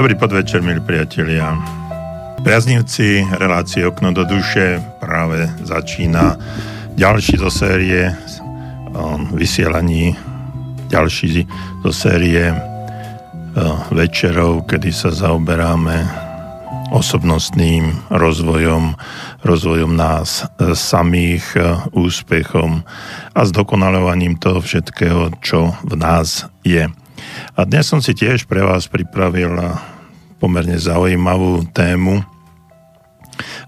Dobrý podvečer, milí priatelia. Priaznivci relácie Okno do duše práve začína ďalší zo série vysielaní, ďalší zo série večerov, kedy sa zaoberáme osobnostným rozvojom, rozvojom nás uh, samých, uh, úspechom a zdokonalovaním toho všetkého, čo v nás je. A dnes som si tiež pre vás pripravil pomerne zaujímavú tému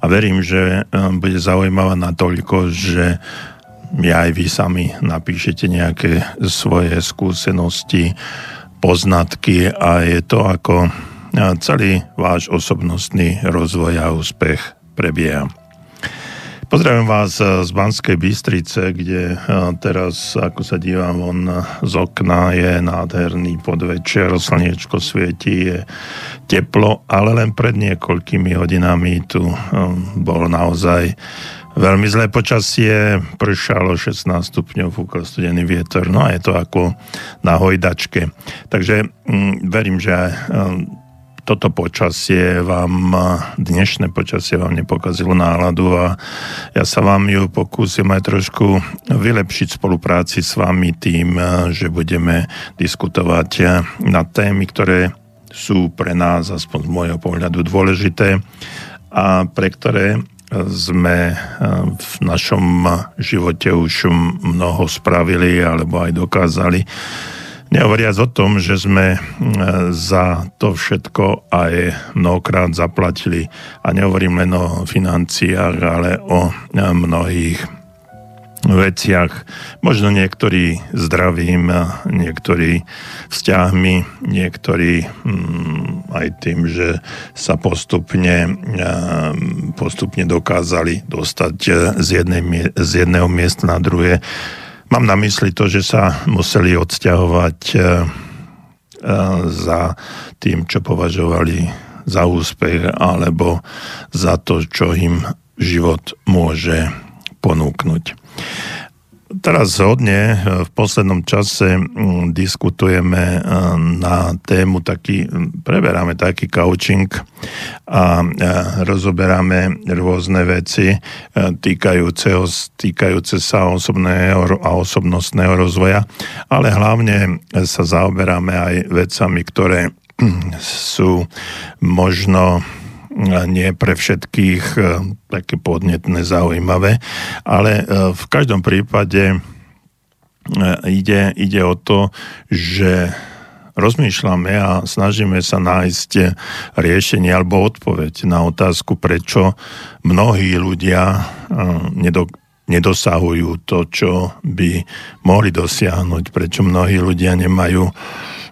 a verím, že bude zaujímavá natoľko, že aj vy sami napíšete nejaké svoje skúsenosti, poznatky a je to ako celý váš osobnostný rozvoj a úspech prebieha. Pozdravím vás z Banskej Bystrice, kde teraz, ako sa dívam von z okna, je nádherný podvečer, slniečko svieti, je teplo, ale len pred niekoľkými hodinami tu bol naozaj veľmi zlé počasie, pršalo 16 stupňov, fúkal studený vietor, no a je to ako na hojdačke. Takže mm, verím, že toto počasie vám, dnešné počasie vám nepokazilo náladu a ja sa vám ju pokúsim aj trošku vylepšiť spolupráci s vami tým, že budeme diskutovať na témy, ktoré sú pre nás, aspoň z môjho pohľadu, dôležité a pre ktoré sme v našom živote už mnoho spravili alebo aj dokázali Nehovoriac o tom, že sme za to všetko aj mnohokrát zaplatili. A nehovorím len o financiách, ale o mnohých veciach. Možno niektorí zdravím, niektorí vzťahmi, niektorí mm, aj tým, že sa postupne, postupne dokázali dostať z, jednej, z jedného miesta na druhé Mám na mysli to, že sa museli odsťahovať e, e, za tým, čo považovali za úspech alebo za to, čo im život môže ponúknuť. Teraz hodne v poslednom čase diskutujeme e, na tému taký, preberáme taký coaching a e, rozoberáme rôzne veci e, týkajúce, týkajúce sa osobného a osobnostného rozvoja, ale hlavne sa zaoberáme aj vecami, ktoré sú možno nie pre všetkých e, také podnetné, zaujímavé, ale e, v každom prípade e, ide, ide o to, že rozmýšľame a snažíme sa nájsť riešenie alebo odpoveď na otázku, prečo mnohí ľudia nedosahujú to, čo by mohli dosiahnuť, prečo mnohí ľudia nemajú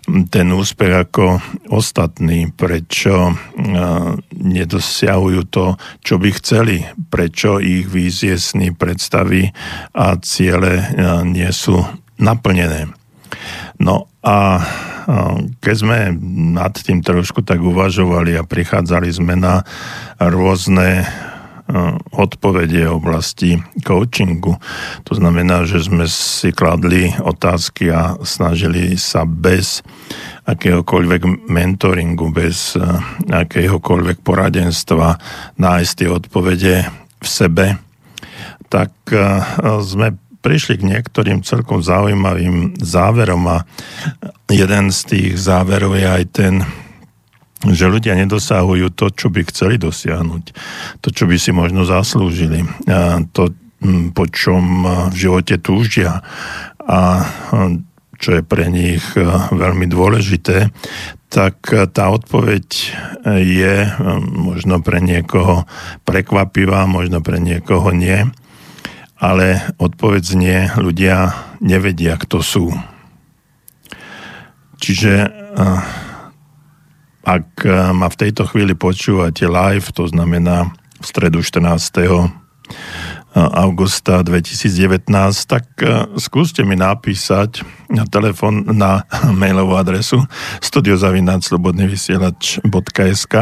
ten úspech ako ostatní, prečo nedosiahujú to, čo by chceli, prečo ich vízie, sny, predstavy a ciele nie sú naplnené. No a keď sme nad tým trošku tak uvažovali a prichádzali sme na rôzne odpovede oblasti coachingu. To znamená, že sme si kladli otázky a snažili sa bez akéhokoľvek mentoringu, bez akéhokoľvek poradenstva nájsť tie odpovede v sebe, tak sme prišli k niektorým celkom zaujímavým záverom a jeden z tých záverov je aj ten, že ľudia nedosahujú to, čo by chceli dosiahnuť, to, čo by si možno zaslúžili, to, po čom v živote túžia a čo je pre nich veľmi dôležité, tak tá odpoveď je možno pre niekoho prekvapivá, možno pre niekoho nie, ale odpoveď znie, ľudia nevedia, kto sú. Čiže ak eh, ma v tejto chvíli počúvate live, to znamená v stredu 14. Eh, augusta 2019, tak eh, skúste mi napísať na telefon na mailovú adresu studiozavináčslobodnyvysielač.sk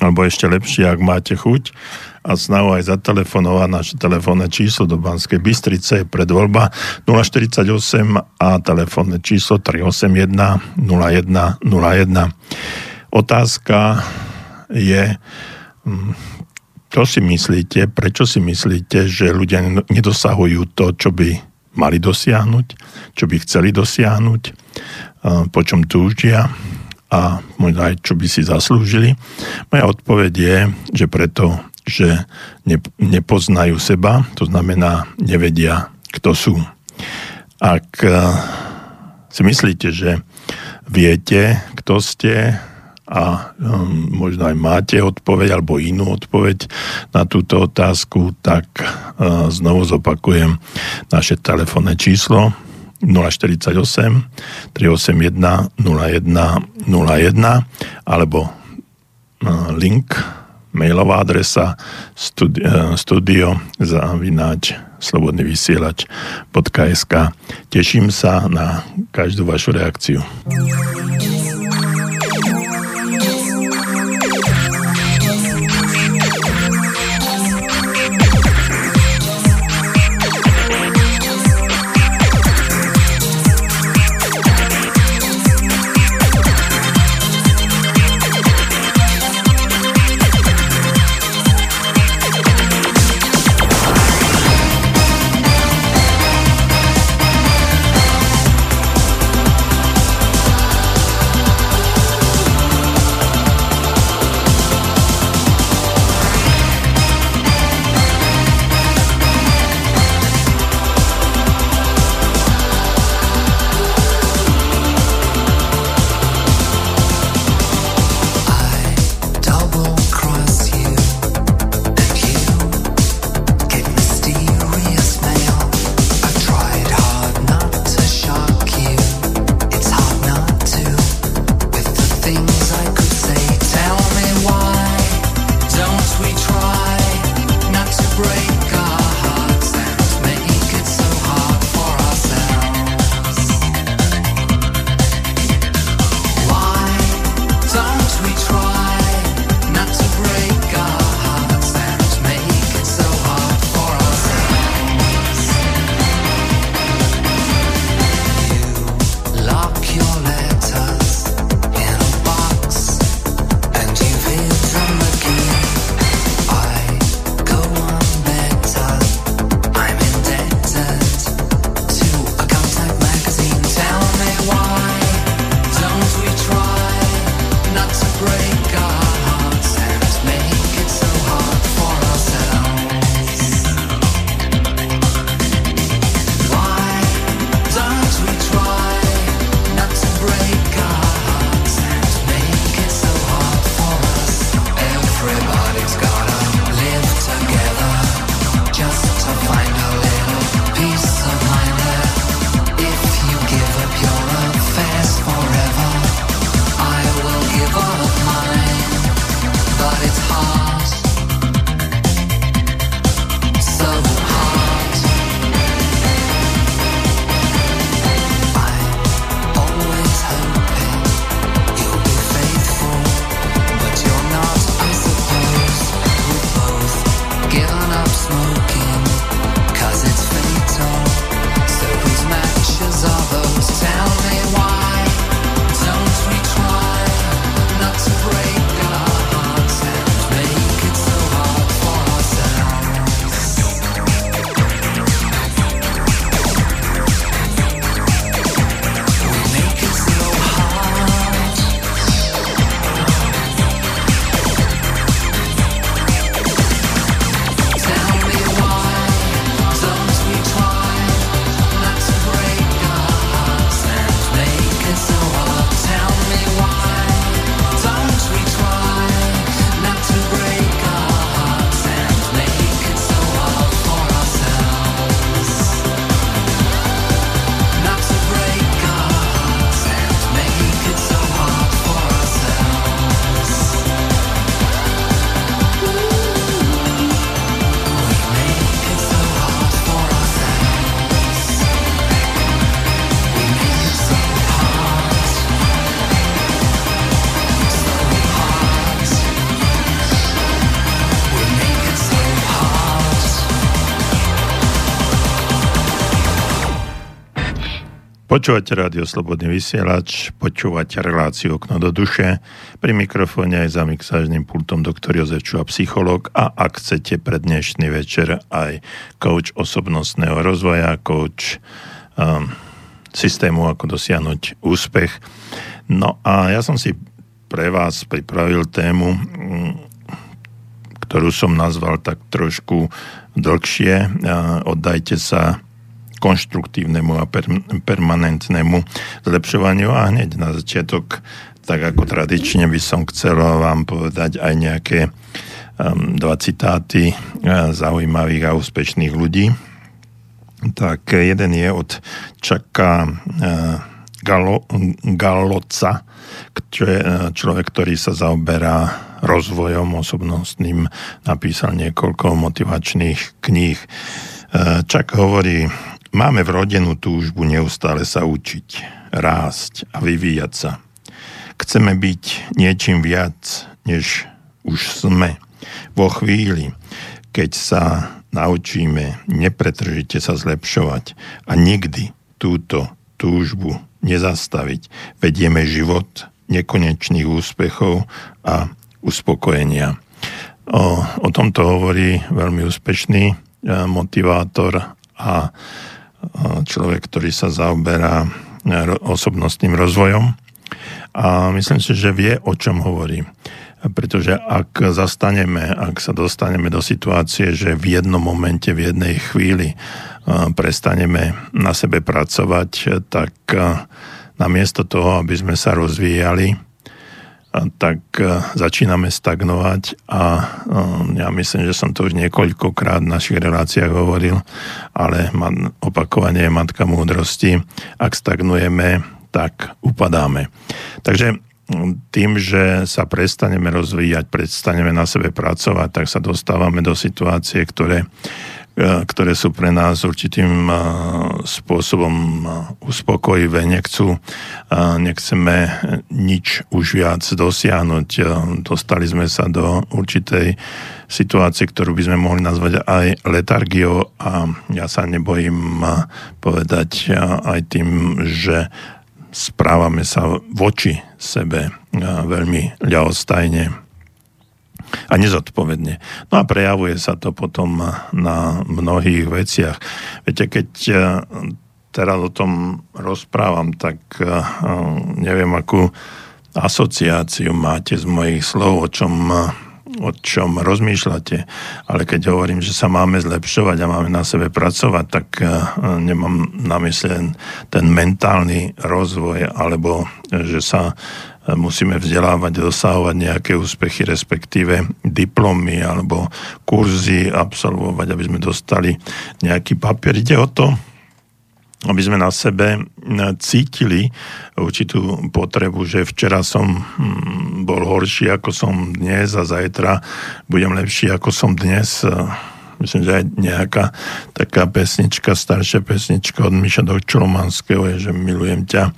alebo ešte lepšie, ak máte chuť. A snahu aj zatelefonovať naše telefónne číslo do Banskej Bystrice pred voľba 048 a telefónne číslo 381 0101. otázka je, hm, čo si myslíte, prečo si myslíte, že ľudia nedosahujú to, čo by mali dosiahnuť, čo by chceli dosiahnuť, po čom túžia a možno aj čo by si zaslúžili. Moja odpoveď je, že preto, že nepoznajú seba, to znamená nevedia, kto sú. Ak si myslíte, že viete, kto ste, a um, možno aj máte odpoveď alebo inú odpoveď na túto otázku, tak uh, znovu zopakujem naše telefónne číslo 048 381 0101 alebo uh, link mailová adresa uh, studio zavináč slobodný vysielač.sk Teším sa na každú vašu reakciu. Počúvate rádio Slobodný vysielač, počúvate reláciu Okno do duše, pri mikrofóne aj za mixážnym pultom doktor Jozef Čuha, psychológ a ak chcete pre dnešný večer aj coach osobnostného rozvoja, coach um, systému, ako dosiahnuť úspech. No a ja som si pre vás pripravil tému, mm, ktorú som nazval tak trošku dlhšie. Oddajte sa konštruktívnemu a per, permanentnému zlepšovaniu a hneď na začiatok, tak ako tradične by som chcel vám povedať aj nejaké um, dva citáty uh, zaujímavých a úspešných ľudí. Tak jeden je od Čaka uh, Galo, Galoca, uh, človek, ktorý sa zaoberá rozvojom osobnostným, napísal niekoľko motivačných kníh. Uh, Čak hovorí, Máme vrodenú túžbu neustále sa učiť, rásť a vyvíjať sa. Chceme byť niečím viac, než už sme. Vo chvíli, keď sa naučíme nepretržite sa zlepšovať a nikdy túto túžbu nezastaviť, vedieme život nekonečných úspechov a uspokojenia. O, o tomto hovorí veľmi úspešný e, motivátor a človek, ktorý sa zaoberá osobnostným rozvojom a myslím si, že vie, o čom hovorí. Pretože ak zastaneme, ak sa dostaneme do situácie, že v jednom momente, v jednej chvíli prestaneme na sebe pracovať, tak namiesto toho, aby sme sa rozvíjali, tak e, začíname stagnovať a e, ja myslím, že som to už niekoľkokrát v našich reláciách hovoril, ale opakovanie je matka múdrosti. Ak stagnujeme, tak upadáme. Takže tým, že sa prestaneme rozvíjať, prestaneme na sebe pracovať, tak sa dostávame do situácie, ktoré ktoré sú pre nás určitým e, spôsobom e, uspokojivé. Nechcú, nechceme nič už viac dosiahnuť. Dostali sme sa do určitej situácie, ktorú by sme mohli nazvať aj letargiou a ja sa nebojím povedať aj tým, že správame sa voči sebe veľmi ľahostajne a nezodpovedne. No a prejavuje sa to potom na mnohých veciach. Viete, keď eh, teraz o tom rozprávam, tak eh, neviem, akú asociáciu máte z mojich slov, o čom, o čom rozmýšľate, ale keď hovorím, že sa máme zlepšovať a máme na sebe pracovať, tak nemám na mysle ten mentálny rozvoj, alebo že sa musíme vzdelávať, dosahovať nejaké úspechy, respektíve diplomy alebo kurzy absolvovať, aby sme dostali nejaký papier. Ide o to, aby sme na sebe cítili určitú potrebu, že včera som hm, bol horší ako som dnes a zajtra budem lepší ako som dnes myslím, že aj nejaká taká pesnička, staršia pesnička od Miša Dočolomanského je, že milujem ťa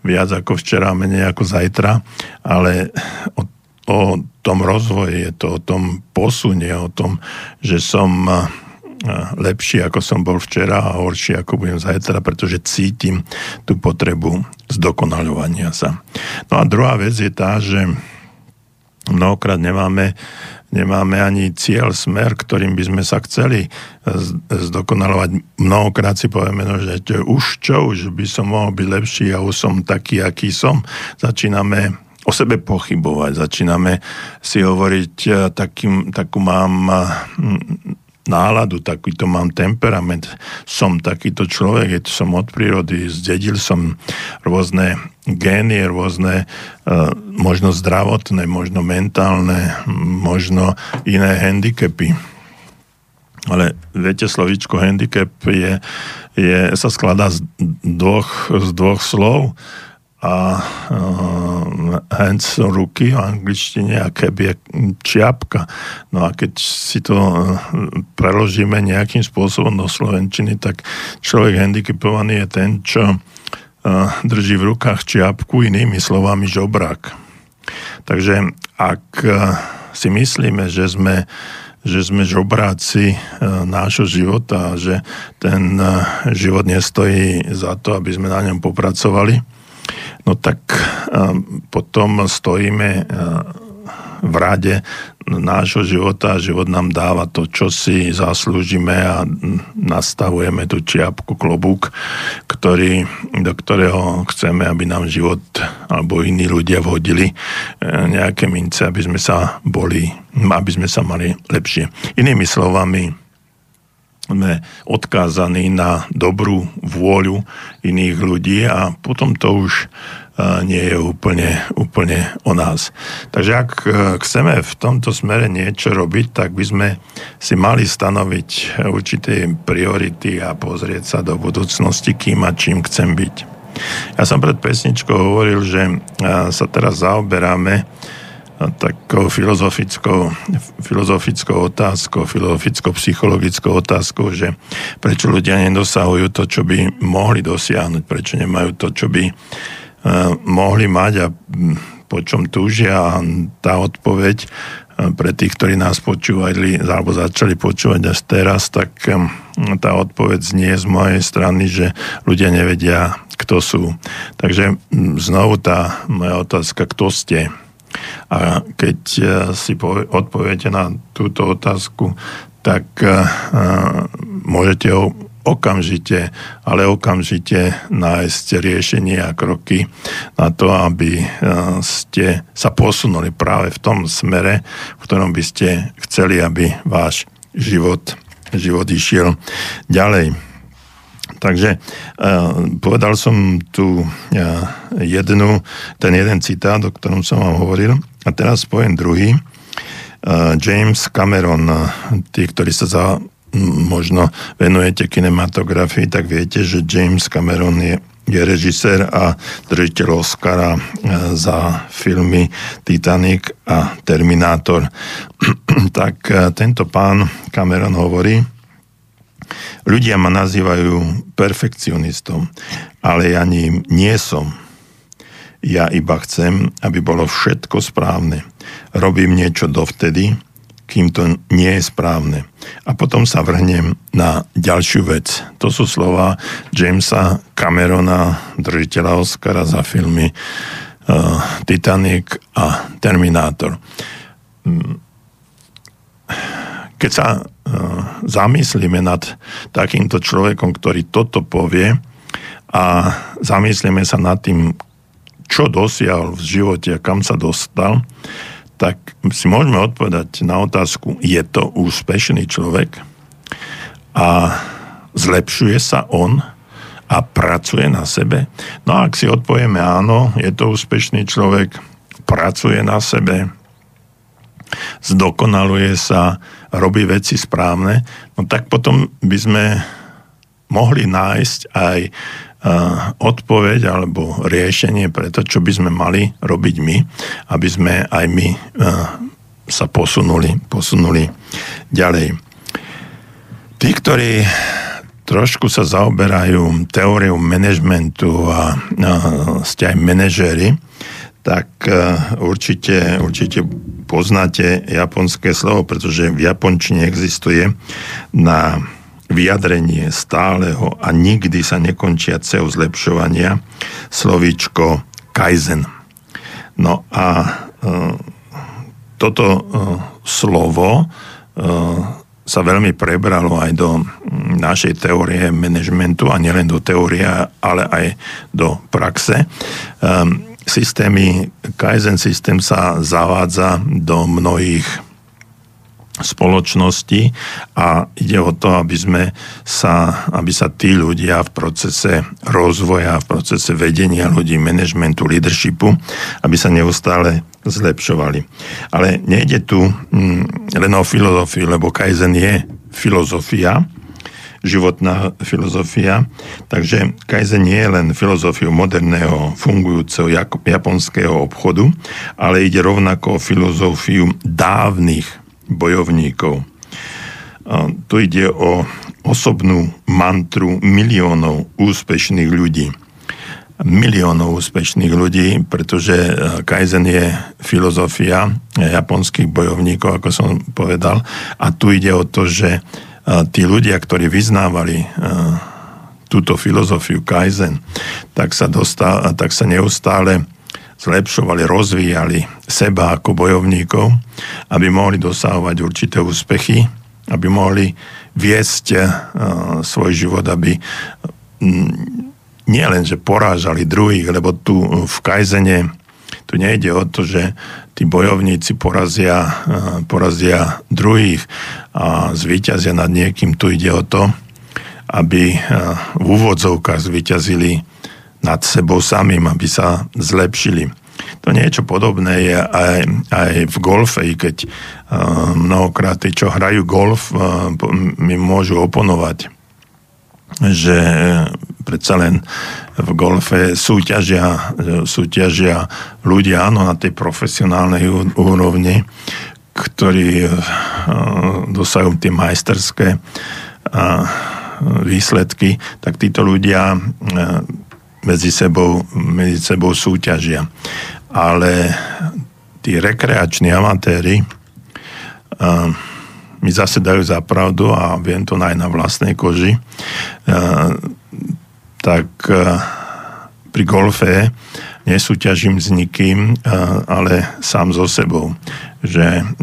viac ako včera, menej ako zajtra, ale o, o tom rozvoji je to o tom posunie, o tom, že som lepší, ako som bol včera a horší, ako budem zajtra, pretože cítim tú potrebu zdokonaľovania sa. No a druhá vec je tá, že mnohokrát nemáme nemáme ani cieľ, smer, ktorým by sme sa chceli zdokonalovať. Mnohokrát si povieme, no, že už čo, už by som mohol byť lepší a už som taký, aký som. Začíname o sebe pochybovať, začíname si hovoriť, e, takým, takú mám náladu, takýto mám temperament, som takýto človek, to som od prírody, zdedil som rôzne génie, rôzne uh, možno zdravotné, možno mentálne, možno iné handicapy. Ale viete, slovíčko handicap je, je, sa skladá z dvoch, z dvoch slov a uh, hands ruky v angličtine a keby je čiapka. No a keď si to uh, preložíme nejakým spôsobom do slovenčiny, tak človek handicapovaný je ten, čo uh, drží v rukách čiapku, inými slovami žobrák. Takže ak uh, si myslíme, že sme že sme žobráci e, nášho života, že ten e, život nestojí za to, aby sme na ňom popracovali, no tak potom stojíme v rade nášho života a život nám dáva to, čo si zaslúžime a nastavujeme tú čiapku, klobúk, ktorý, do ktorého chceme, aby nám život alebo iní ľudia vhodili e, nejaké mince, aby sme sa boli, aby sme sa mali lepšie. Inými slovami, sme odkázaní na dobrú vôľu iných ľudí a potom to už nie je úplne, úplne o nás. Takže ak e, chceme v tomto smere niečo robiť, tak by sme si mali stanoviť určité priority a pozrieť sa do budúcnosti, kým a čím chcem byť. Ja som pred pesničkou hovoril, že e, sa teraz zaoberáme e, takou filozofickou, filozofickou otázkou, filozoficko-psychologickou otázkou, že prečo ľudia nedosahujú to, čo by mohli dosiahnuť, prečo nemajú to, čo by mohli mať a po čom túžia a tá odpoveď pre tých, ktorí nás počúvali alebo začali počúvať až teraz, tak tá odpoveď znie z mojej strany, že ľudia nevedia, kto sú. Takže znovu tá moja otázka, kto ste? A keď si odpoviete na túto otázku, tak môžete ho okamžite, ale okamžite nájsť riešenie a kroky na to, aby ste sa posunuli práve v tom smere, v ktorom by ste chceli, aby váš život, život išiel ďalej. Takže uh, povedal som tu uh, jednu, ten jeden citát, o ktorom som vám hovoril, a teraz poviem druhý. Uh, James Cameron, tí, ktorí sa za, možno venujete kinematografii, tak viete, že James Cameron je, je režisér a držiteľ Oscara e, za filmy Titanic a Terminátor. tak e, tento pán Cameron hovorí, ľudia ma nazývajú perfekcionistom, ale ja ním nie som. Ja iba chcem, aby bolo všetko správne. Robím niečo dovtedy, kým to nie je správne. A potom sa vrhnem na ďalšiu vec. To sú slova Jamesa Camerona, držiteľa Oscara za filmy uh, Titanic a Terminátor. Mm. Keď sa zamyslíme nad takýmto človekom, ktorý toto povie a zamyslíme sa nad tým, čo dosiahol v živote a kam sa dostal, tak si môžeme odpovedať na otázku, je to úspešný človek a zlepšuje sa on a pracuje na sebe? No a ak si odpovieme áno, je to úspešný človek, pracuje na sebe, zdokonaluje sa, robí veci správne, no tak potom by sme mohli nájsť aj odpoveď alebo riešenie pre to, čo by sme mali robiť my, aby sme aj my sa posunuli, posunuli ďalej. Tí, ktorí trošku sa zaoberajú teóriou manažmentu a, a ste aj manažéri, tak určite, určite poznáte japonské slovo, pretože v japončine existuje na vyjadrenie stáleho a nikdy sa nekončiaceho zlepšovania slovíčko kaizen. No a e, toto e, slovo sa veľmi prebralo aj do našej teórie manažmentu a nielen do teórie, ale aj do praxe. E, systémy, Kaizen systém sa zavádza do mnohých spoločnosti a ide o to, aby, sme sa, aby sa tí ľudia v procese rozvoja, v procese vedenia ľudí, managementu, leadershipu, aby sa neustále zlepšovali. Ale nejde tu mm, len o filozofiu, lebo Kaizen je filozofia, životná filozofia. Takže Kaizen nie je len filozofiou moderného fungujúceho japonského obchodu, ale ide rovnako o filozofiu dávnych bojovníkov. Tu ide o osobnú mantru miliónov úspešných ľudí. miliónov úspešných ľudí, pretože Kaizen je filozofia japonských bojovníkov, ako som povedal. A tu ide o to, že tí ľudia, ktorí vyznávali túto filozofiu Kaizen, tak sa, dostal, tak sa neustále zlepšovali, rozvíjali seba ako bojovníkov, aby mohli dosahovať určité úspechy, aby mohli viesť uh, svoj život, aby um, nie len, že porážali druhých, lebo tu v Kajzene tu nejde o to, že tí bojovníci porazia, uh, porazia druhých a zvíťazia nad niekým. Tu ide o to, aby uh, v úvodzovkách zvíťazili nad sebou samým, aby sa zlepšili. To niečo podobné je aj, aj v golfe, keď uh, mnohokrát tí, čo hrajú golf, mi môžu oponovať, že predsa len v golfe súťažia, súťažia ľudia, áno, na tej profesionálnej úrovni, ktorí uh, dosahujú tie majsterské uh, výsledky, tak títo ľudia medzi sebou, medzi sebou súťažia. Ale tí rekreační amatéri mi zase dajú za a viem to aj na vlastnej koži, tak uh, pri golfe nesúťažím s nikým, ale sám so sebou. Že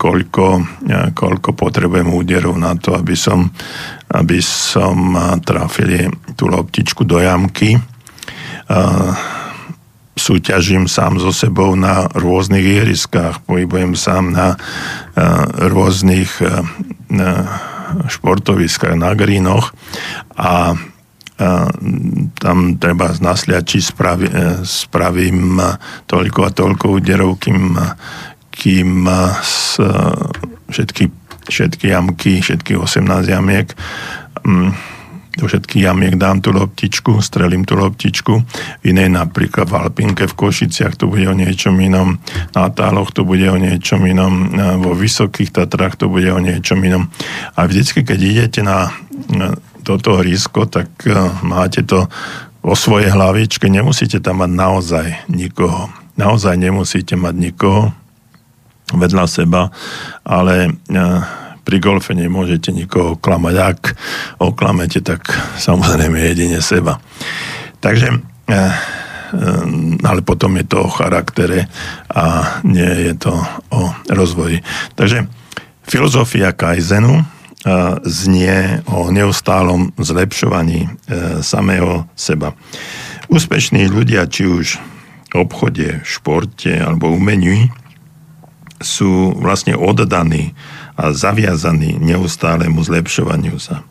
koľko, koľko potrebujem úderov na to, aby som, aby som trafil tú loptičku do jamky súťažím sám so sebou na rôznych ihriskách, pohybujem sám na rôznych športoviskách, na grínoch a tam treba nasliať, či spraví, e, spravím toľko a toľko úderov, kým, kým s, všetky, všetky jamky, všetky 18 jamiek do všetkých jamiek dám tú loptičku, strelím tú loptičku. V inej napríklad v Alpinke v Košiciach to bude o niečom inom, na Táloch to bude o niečom inom, vo Vysokých Tatrách to bude o niečom inom. A vždycky, keď idete na, toto hrísko, tak e, máte to vo svojej hlavičke, nemusíte tam mať naozaj nikoho. Naozaj nemusíte mať nikoho vedľa seba, ale e, pri golfe nemôžete nikoho klamať. Ak oklamete, tak samozrejme jedine seba. Takže eh, eh, ale potom je to o charaktere a nie je to o rozvoji. Takže filozofia Kaizenu eh, znie o neustálom zlepšovaní samého seba. Úspešní ľudia, či už v obchode, športe alebo umení, sú vlastne oddaní a zaviazaní neustálemu zlepšovaniu sa.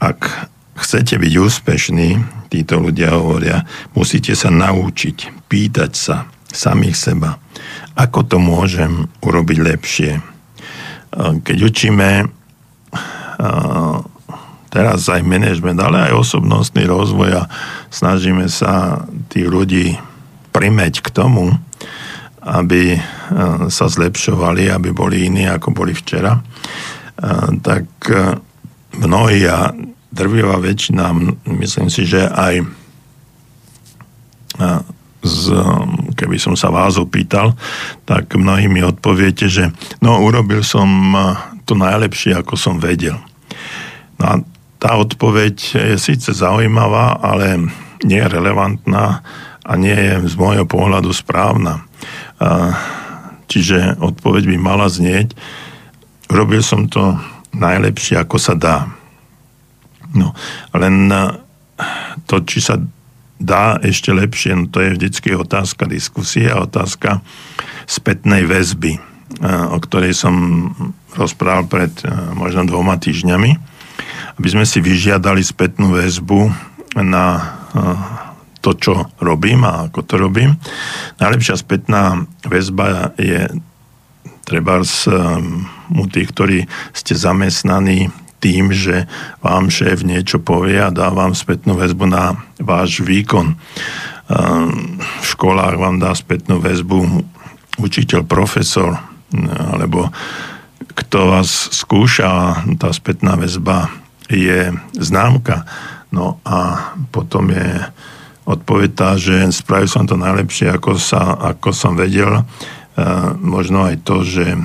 Ak chcete byť úspešní, títo ľudia hovoria, musíte sa naučiť pýtať sa samých seba, ako to môžem urobiť lepšie. Keď učíme teraz aj management, ale aj osobnostný rozvoj a snažíme sa tých ľudí primeť k tomu, aby e, sa zlepšovali, aby boli iní, ako boli včera, e, tak e, mnohí a drvivá väčšina, myslím si, že aj z, keby som sa vás opýtal, tak mnohí mi odpoviete, že no urobil som to najlepšie, ako som vedel. No a tá odpoveď je síce zaujímavá, ale nie je relevantná a nie je z môjho pohľadu správna. Čiže odpoveď by mala znieť, robil som to najlepšie, ako sa dá. No, len to, či sa dá ešte lepšie, no to je vždycky otázka diskusie a otázka spätnej väzby, o ktorej som rozprával pred možno dvoma týždňami, aby sme si vyžiadali spätnú väzbu na to, čo robím a ako to robím. Najlepšia spätná väzba je treba um, u tých, ktorí ste zamestnaní tým, že vám šéf niečo povie a dá vám spätnú väzbu na váš výkon. Um, v školách vám dá spätnú väzbu učiteľ, profesor, alebo kto vás skúša, tá spätná väzba je známka. No a potom je odpoveď tá, že spravil som to najlepšie, ako, sa, ako som vedel. Možno aj to, že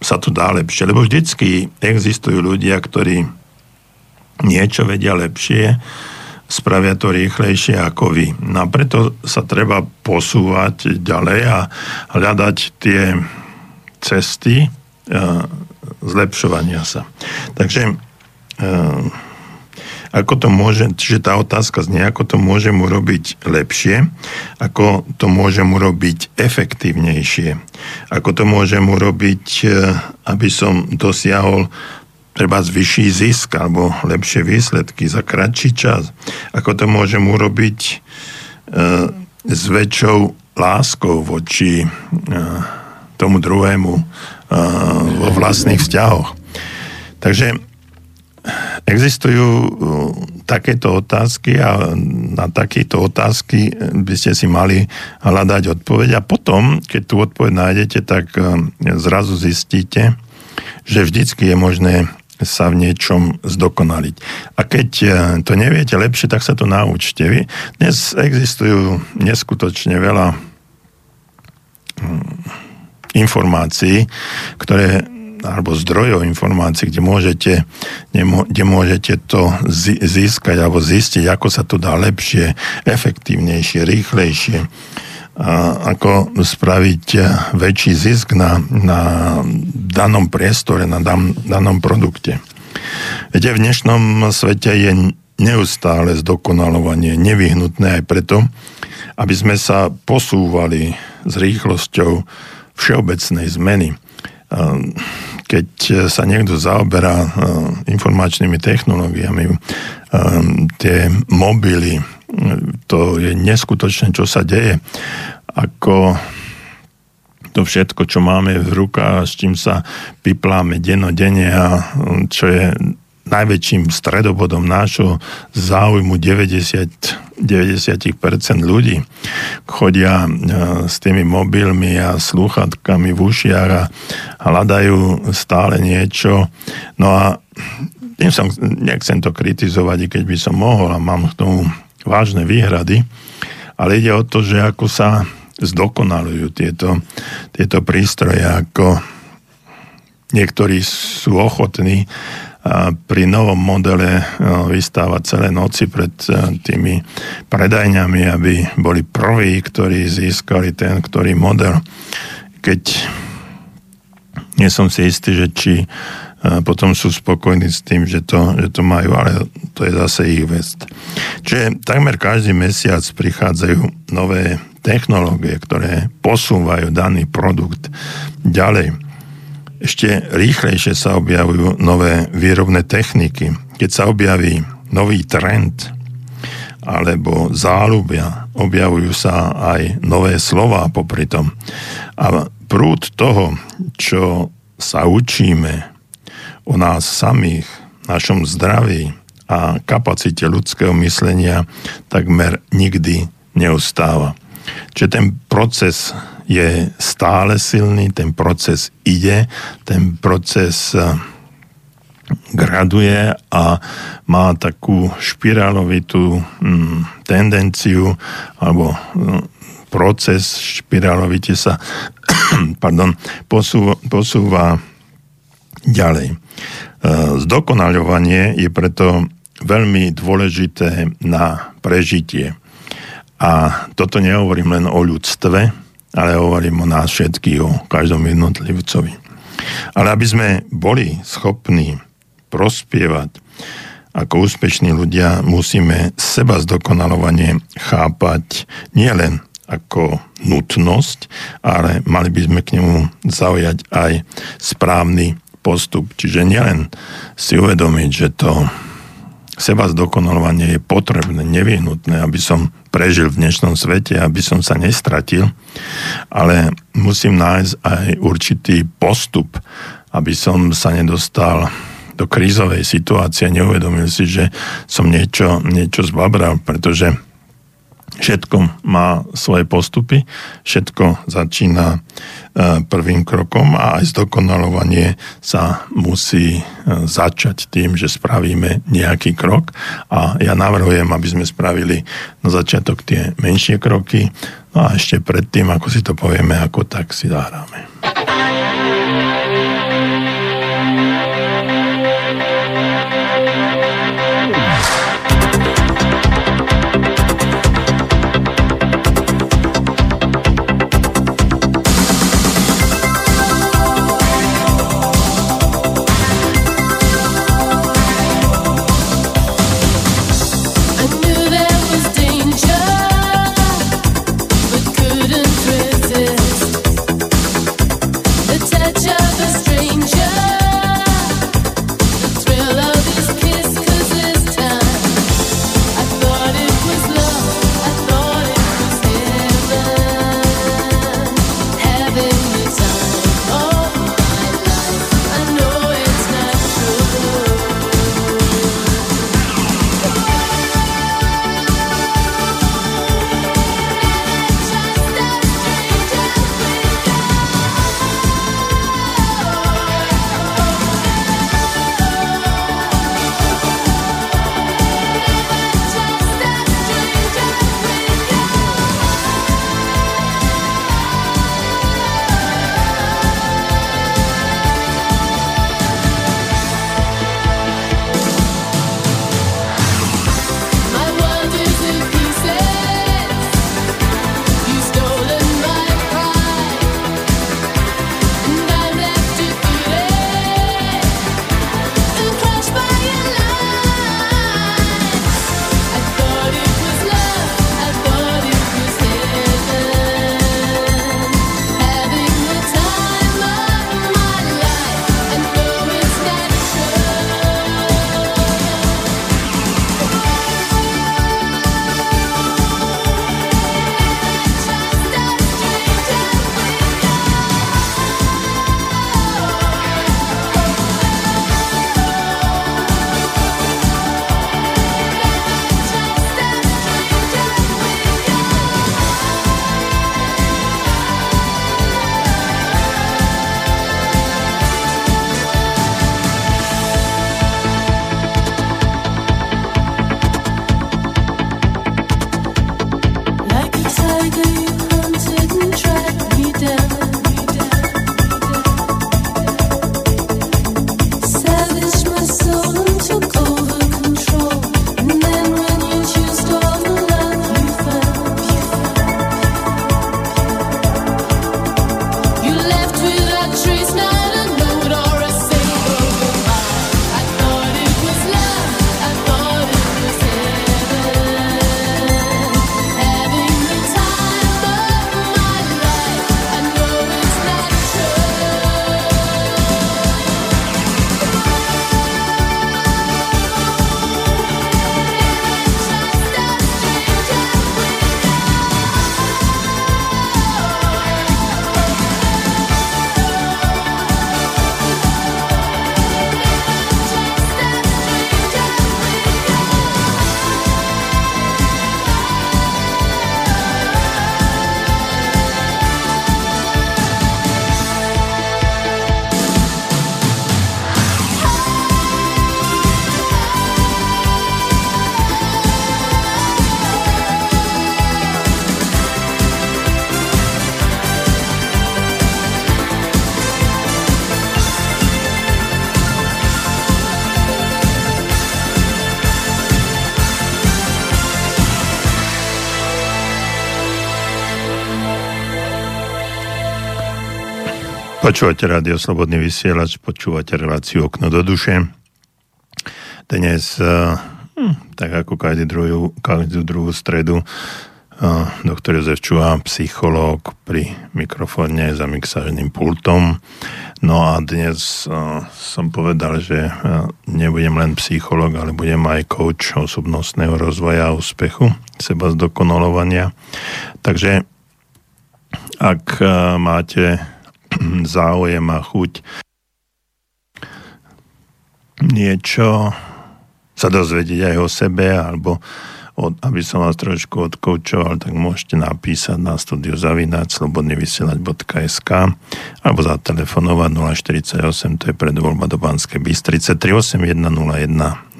sa to dá lepšie. Lebo vždycky existujú ľudia, ktorí niečo vedia lepšie, spravia to rýchlejšie ako vy. No a preto sa treba posúvať ďalej a hľadať tie cesty e, zlepšovania sa. Takže e, ako to môže, čiže tá otázka znie, ako to môžem urobiť lepšie, ako to môžem urobiť efektívnejšie, ako to môžem urobiť, e, aby som dosiahol treba vyšší zisk alebo lepšie výsledky za kratší čas. Ako to môžem urobiť e, s väčšou láskou voči e, tomu druhému e, vo vlastných vzťahoch. Takže existujú e, takéto otázky a na takéto otázky by ste si mali hľadať odpoveď a potom, keď tú odpoveď nájdete, tak e, zrazu zistíte, že vždycky je možné sa v niečom zdokonaliť. A keď e, to neviete lepšie, tak sa to naučte. Vy. Dnes existujú neskutočne veľa mm, informácií, ktoré alebo zdrojov informácií, kde môžete, kde môžete to získať alebo zistiť, ako sa to dá lepšie, efektívnejšie, rýchlejšie ako spraviť väčší zisk na, na danom priestore, na dan, danom produkte. Viete, v dnešnom svete je neustále zdokonalovanie nevyhnutné aj preto, aby sme sa posúvali s rýchlosťou všeobecnej zmeny. Keď sa niekto zaoberá informačnými technológiami, tie mobily, to je neskutočné, čo sa deje. Ako to všetko, čo máme v rukách, s čím sa vypláme dennodenne a čo je najväčším stredobodom nášho záujmu 90, 90% ľudí. Chodia e, s tými mobilmi a slúchatkami v ušiach a hľadajú stále niečo. No a tým som, nechcem to kritizovať, keď by som mohol a mám k tomu vážne výhrady, ale ide o to, že ako sa zdokonalujú tieto, tieto prístroje, ako niektorí sú ochotní pri novom modele vystávať celé noci pred tými predajňami, aby boli prví, ktorí získali ten, ktorý model. Keď nie som si istý, že či potom sú spokojní s tým, že to, že to majú, ale to je zase ich vec. Čiže takmer každý mesiac prichádzajú nové technológie, ktoré posúvajú daný produkt ďalej. Ešte rýchlejšie sa objavujú nové výrobné techniky. Keď sa objaví nový trend alebo záľubia, objavujú sa aj nové slova popri tom. A prúd toho, čo sa učíme, o nás samých, našom zdraví a kapacite ľudského myslenia takmer nikdy neustáva. Čiže ten proces je stále silný, ten proces ide, ten proces eh, graduje a má takú špirálovitú hm, tendenciu alebo hm, proces špirálovite sa pardon, posúva, posúva ďalej. E, zdokonaľovanie je preto veľmi dôležité na prežitie. A toto nehovorím len o ľudstve, ale hovorím o nás všetkých, o každom jednotlivcovi. Ale aby sme boli schopní prospievať ako úspešní ľudia, musíme seba zdokonalovanie chápať nielen ako nutnosť, ale mali by sme k nemu zaujať aj správny postup. Čiže nielen si uvedomiť, že to seba zdokonalovanie je potrebné, nevyhnutné, aby som prežil v dnešnom svete, aby som sa nestratil, ale musím nájsť aj určitý postup, aby som sa nedostal do krízovej situácie. Neuvedomil si, že som niečo, niečo zbabral, pretože Všetko má svoje postupy, všetko začína e, prvým krokom a aj zdokonalovanie sa musí e, začať tým, že spravíme nejaký krok a ja navrhujem, aby sme spravili na začiatok tie menšie kroky no a ešte predtým, ako si to povieme, ako tak si zahráme. Počúvate rádio Slobodný vysielač, počúvate reláciu Okno do duše. Dnes, eh, hm, tak ako každú druhú, každú druhú stredu, uh, doktor Jozef Čuha, psychológ pri mikrofóne za mixážným pultom. No a dnes uh, som povedal, že nebudem len psychológ, ale budem aj coach osobnostného rozvoja a úspechu, seba zdokonalovania. Takže ak máte záujem a chuť niečo sa dozvedieť aj o sebe alebo od, aby som vás trošku odkoučoval, tak môžete napísať na studio zavinať slobodnyvysielať.sk alebo zatelefonovať 048, to je predvoľba do Banskej Bystrice 3810101.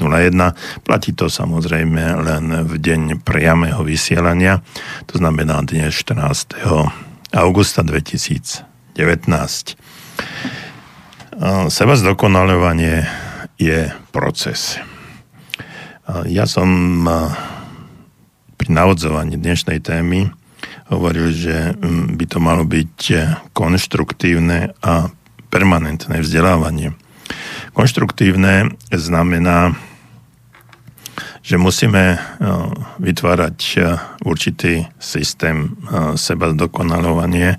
Platí to samozrejme len v deň priamého vysielania, to znamená dnes 14. augusta 2019. Seba zdokonalovanie je proces. Ja som pri navodzovaní dnešnej témy hovoril, že by to malo byť konštruktívne a permanentné vzdelávanie. Konštruktívne znamená, že musíme vytvárať určitý systém seba zdokonalovania,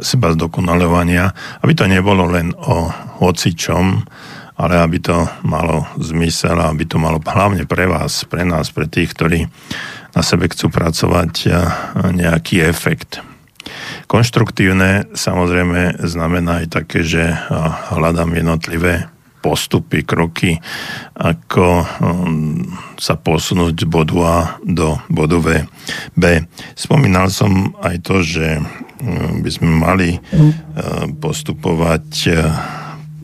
seba zdokonalovania, aby to nebolo len o hocičom, ale aby to malo zmysel a aby to malo hlavne pre vás, pre nás, pre tých, ktorí na sebe chcú pracovať nejaký efekt. Konštruktívne samozrejme znamená aj také, že hľadám jednotlivé postupy, kroky, ako um, sa posunúť z bodu A do bodu B. Spomínal som aj to, že um, by sme mali uh, postupovať uh,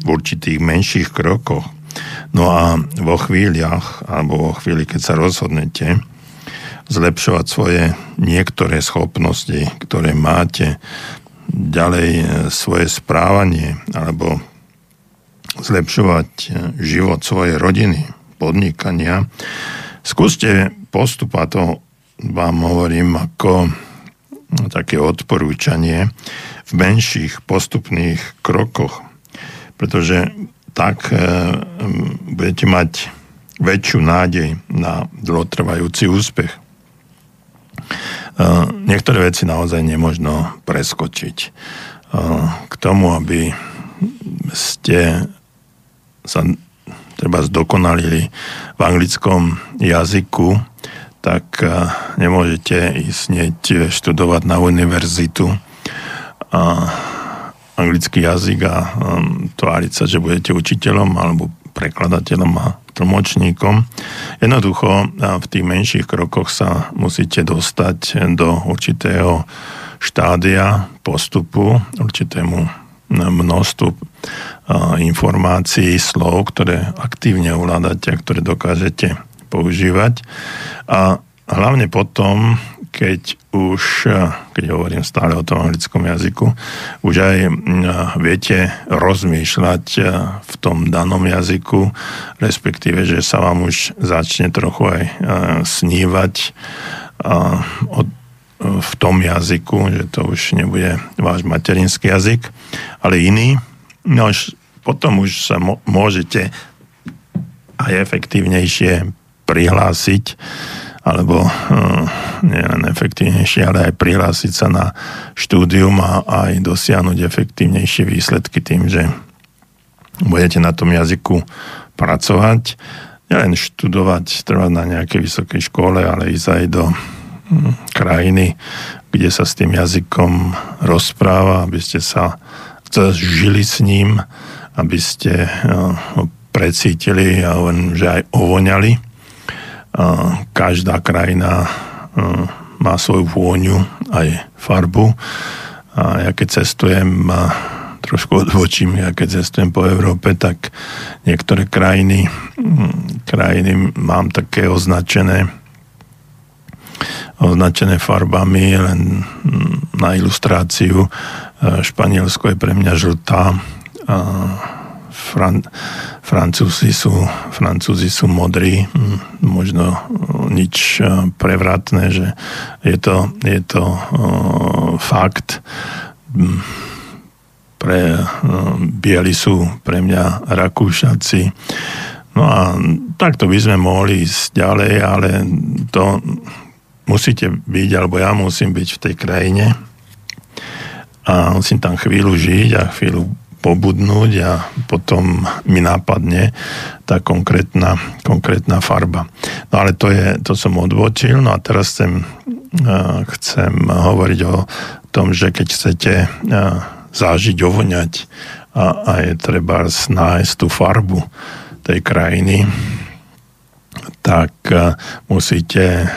v určitých menších krokoch. No a vo chvíľach, alebo vo chvíli, keď sa rozhodnete zlepšovať svoje niektoré schopnosti, ktoré máte, ďalej e, svoje správanie, alebo zlepšovať e, život svojej rodiny, podnikania, skúste postupovať, to vám hovorím ako také odporúčanie v menších postupných krokoch pretože tak e, budete mať väčšiu nádej na dlhotrvajúci úspech. E, niektoré veci naozaj nemožno preskočiť. K tomu, aby ste sa treba zdokonalili v anglickom jazyku, tak nemôžete ísť študovať na univerzitu anglický jazyk a um, tváriť sa, že budete učiteľom alebo prekladateľom a tlmočníkom. Jednoducho v tých menších krokoch sa musíte dostať do určitého štádia postupu, určitému množstvu informácií, slov, ktoré aktívne ovládate a ktoré dokážete používať. A hlavne potom keď už, keď hovorím stále o tom anglickom jazyku, už aj viete rozmýšľať v tom danom jazyku, respektíve, že sa vám už začne trochu aj snívať v tom jazyku, že to už nebude váš materinský jazyk, ale iný. No už potom už sa môžete aj efektívnejšie prihlásiť alebo hm, nielen efektívnejšie, ale aj prihlásiť sa na štúdium a aj dosiahnuť efektívnejšie výsledky tým, že budete na tom jazyku pracovať. Nielen študovať, trvať na nejakej vysokej škole, ale ísť aj do krajiny, kde sa s tým jazykom rozpráva, aby ste sa žili s ním, aby ste ho precítili a že aj ovoňali každá krajina má svoju vôňu, aj farbu. A ja keď cestujem, trošku odvočím, ja keď cestujem po Európe, tak niektoré krajiny, krajiny mám také označené označené farbami len na ilustráciu. Španielsko je pre mňa žltá, Fran, Francúzi, sú, Francúzi sú modrí, hm, možno eh, nič prevratné, že je to, je to uh, fakt. Hm, pre uh, bieli sú pre mňa Rakúšaci. No a takto by sme mohli ísť ďalej, ale to musíte byť, alebo ja musím byť v tej krajine a musím tam chvíľu žiť a chvíľu pobudnúť a potom mi nápadne tá konkrétna, konkrétna farba. No ale to, je, to som odbočil, no a teraz chcem, chcem hovoriť o tom, že keď chcete zážiť, ovoňať a, a je treba nájsť tú farbu tej krajiny, tak musíte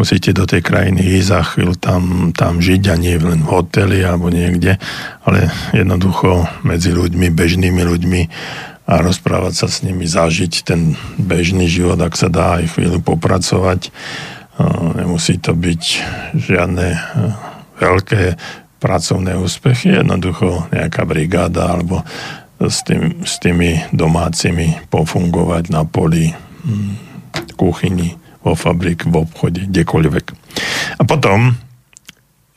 musíte do tej krajiny ísť za chvíľu tam, tam žiť a nie len v hoteli alebo niekde, ale jednoducho medzi ľuďmi, bežnými ľuďmi a rozprávať sa s nimi, zažiť ten bežný život, ak sa dá aj chvíľu popracovať. Nemusí to byť žiadne veľké pracovné úspechy, jednoducho nejaká brigáda alebo s, tým, s tými domácimi pofungovať na poli, v kuchyni, vo fabrik, v obchode, kdekoľvek. A potom e,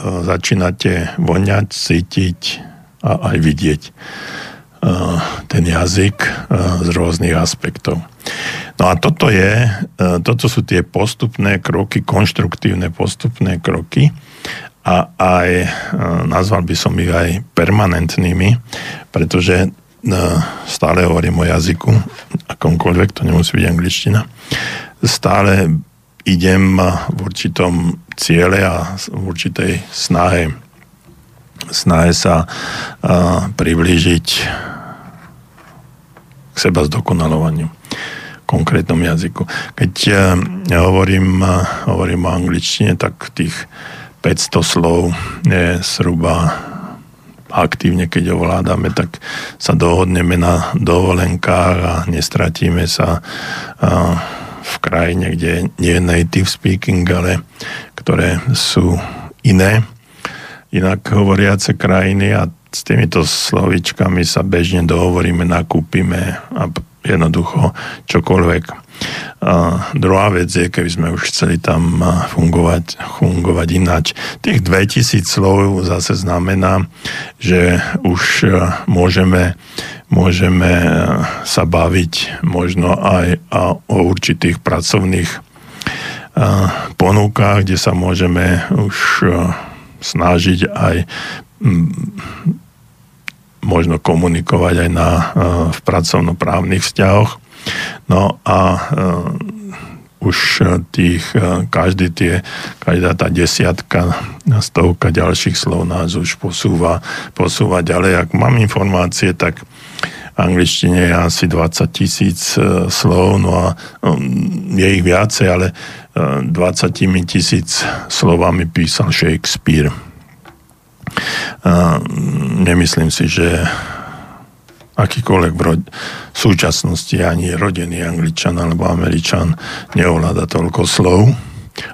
začínate voňať, cítiť a aj vidieť e, ten jazyk e, z rôznych aspektov. No a toto, je, toto sú tie postupné kroky, konštruktívne postupné kroky a aj nazval by som ich aj permanentnými, pretože stále hovorím o jazyku, akomkoľvek, to nemusí byť angličtina, stále idem v určitom ciele a v určitej snahe, snahe sa priblížiť k seba zdokonalovaniu konkrétnom jazyku. Keď ja hovorím, hovorím o angličtine, tak tých 500 slov je zhruba aktívne, keď ovládame, tak sa dohodneme na dovolenkách a nestratíme sa v krajine, kde nie je native speaking, ale ktoré sú iné, inak hovoriace krajiny a s týmito slovičkami sa bežne dohovoríme, nakúpime a jednoducho čokoľvek. A druhá vec je, keby sme už chceli tam fungovať, fungovať ináč. Tých 2000 slov zase znamená, že už môžeme môžeme eh, sa baviť možno aj o určitých pracovných eh, ponúkach, kde sa môžeme už snažiť aj možno komunikovať aj na, v pracovnoprávnych vzťahoch. No a už tých, každý tie, každá tá desiatka, stovka ďalších slov nás už posúva, posúva ďalej. Ak mám informácie, tak angličtine je asi 20 tisíc e, slov, no a um, je ich viacej, ale 20 e, tisíc slovami písal Shakespeare. Nemyslím si, že akýkoľvek v, ro- v súčasnosti ani rodený angličan alebo američan neovláda toľko slov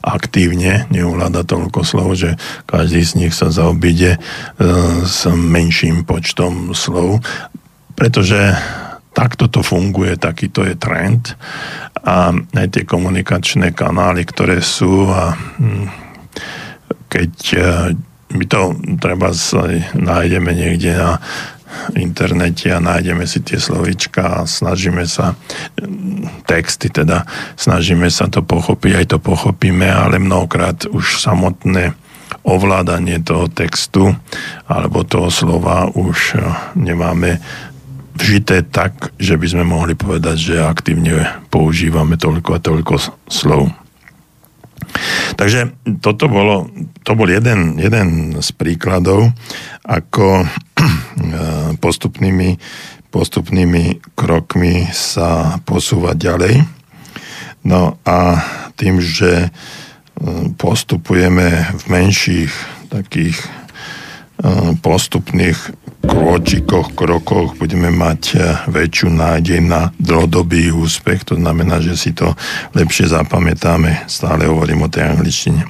aktívne neovláda toľko slov, že každý z nich sa zaobíde e, s menším počtom slov. Pretože takto to funguje, takýto je trend. A aj tie komunikačné kanály, ktoré sú a hm, keď e, my to treba nájdeme niekde na internete a nájdeme si tie slovička a snažíme sa, texty teda, snažíme sa to pochopiť, aj to pochopíme, ale mnohokrát už samotné ovládanie toho textu alebo toho slova už e, nemáme vžité tak, že by sme mohli povedať, že aktívne používame toľko a toľko slov. Takže toto bolo, to bol jeden, jeden z príkladov, ako postupnými, postupnými krokmi sa posúvať ďalej. No a tým, že e, postupujeme v menších takých postupných krôčikoch, krokoch budeme mať eh, väčšiu nádej na dlhodobý úspech. To znamená, že si to lepšie zapamätáme. Stále hovorím o tej angličtine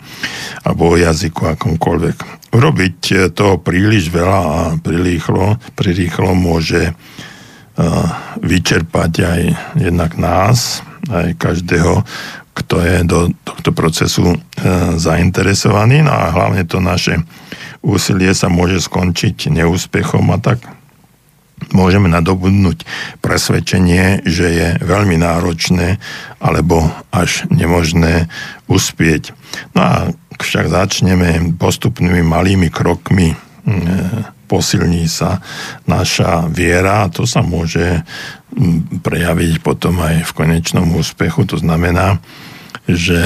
alebo o jazyku akomkoľvek. Urobiť eh, toho príliš veľa a prirýchlo, prirýchlo môže eh, vyčerpať aj jednak nás, aj každého, kto je do tohto procesu zainteresovaný, no a hlavne to naše úsilie sa môže skončiť neúspechom a tak môžeme nadobudnúť presvedčenie, že je veľmi náročné alebo až nemožné uspieť. No a však začneme postupnými malými krokmi, posilní sa naša viera a to sa môže prejaviť potom aj v konečnom úspechu. To znamená, že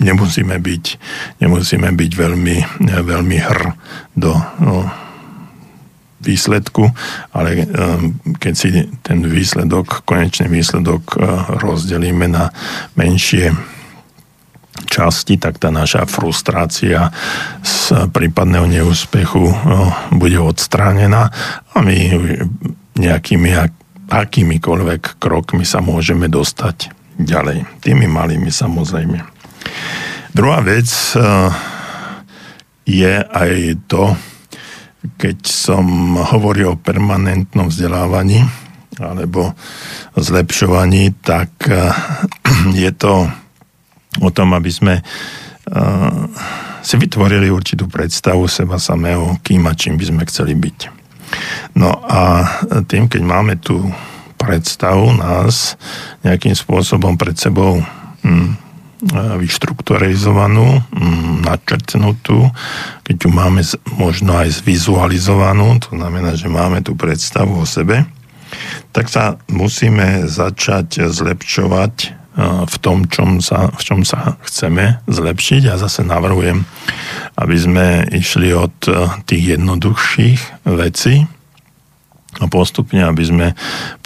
nemusíme byť, nemusíme byť veľmi, veľmi hr do no, výsledku, ale um, keď si ten výsledok, konečný výsledok uh, rozdelíme na menšie časti, tak tá naša frustrácia z prípadného neúspechu no, bude odstránená a my nejakými akýmikoľvek krokmi sa môžeme dostať ďalej. Tými malými samozrejme. Druhá vec e, je aj to, keď som hovoril o permanentnom vzdelávaní alebo zlepšovaní, tak e, je to o tom, aby sme uh, si vytvorili určitú predstavu seba samého, kým a čím by sme chceli byť. No a tým, keď máme tú predstavu nás nejakým spôsobom pred sebou hm, vyštrukturalizovanú, hm, načrtnutú, keď ju máme možno aj zvizualizovanú, to znamená, že máme tú predstavu o sebe, tak sa musíme začať zlepšovať v tom, čom sa, v čom sa chceme zlepšiť. Ja zase navrhujem, aby sme išli od tých jednoduchších vecí a postupne, aby sme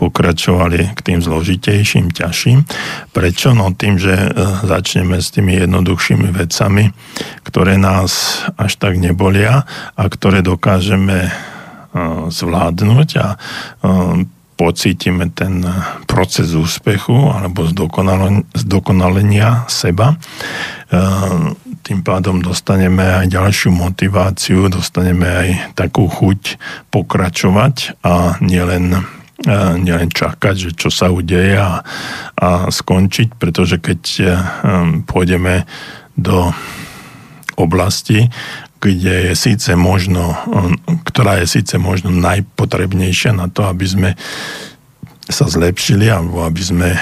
pokračovali k tým zložitejším, ťažším. Prečo? No tým, že e, začneme s tými jednoduchšími vecami, ktoré nás až tak nebolia a ktoré dokážeme e, zvládnuť a e, pocítime ten proces úspechu alebo zdokonalenia seba. Tým pádom dostaneme aj ďalšiu motiváciu, dostaneme aj takú chuť pokračovať a nielen e, nielen čakať, že čo sa udeje a, a skončiť, pretože keď e, pôjdeme do oblasti, kde je síce možno, ktorá je síce možno najpotrebnejšia na to, aby sme sa zlepšili alebo aby sme e,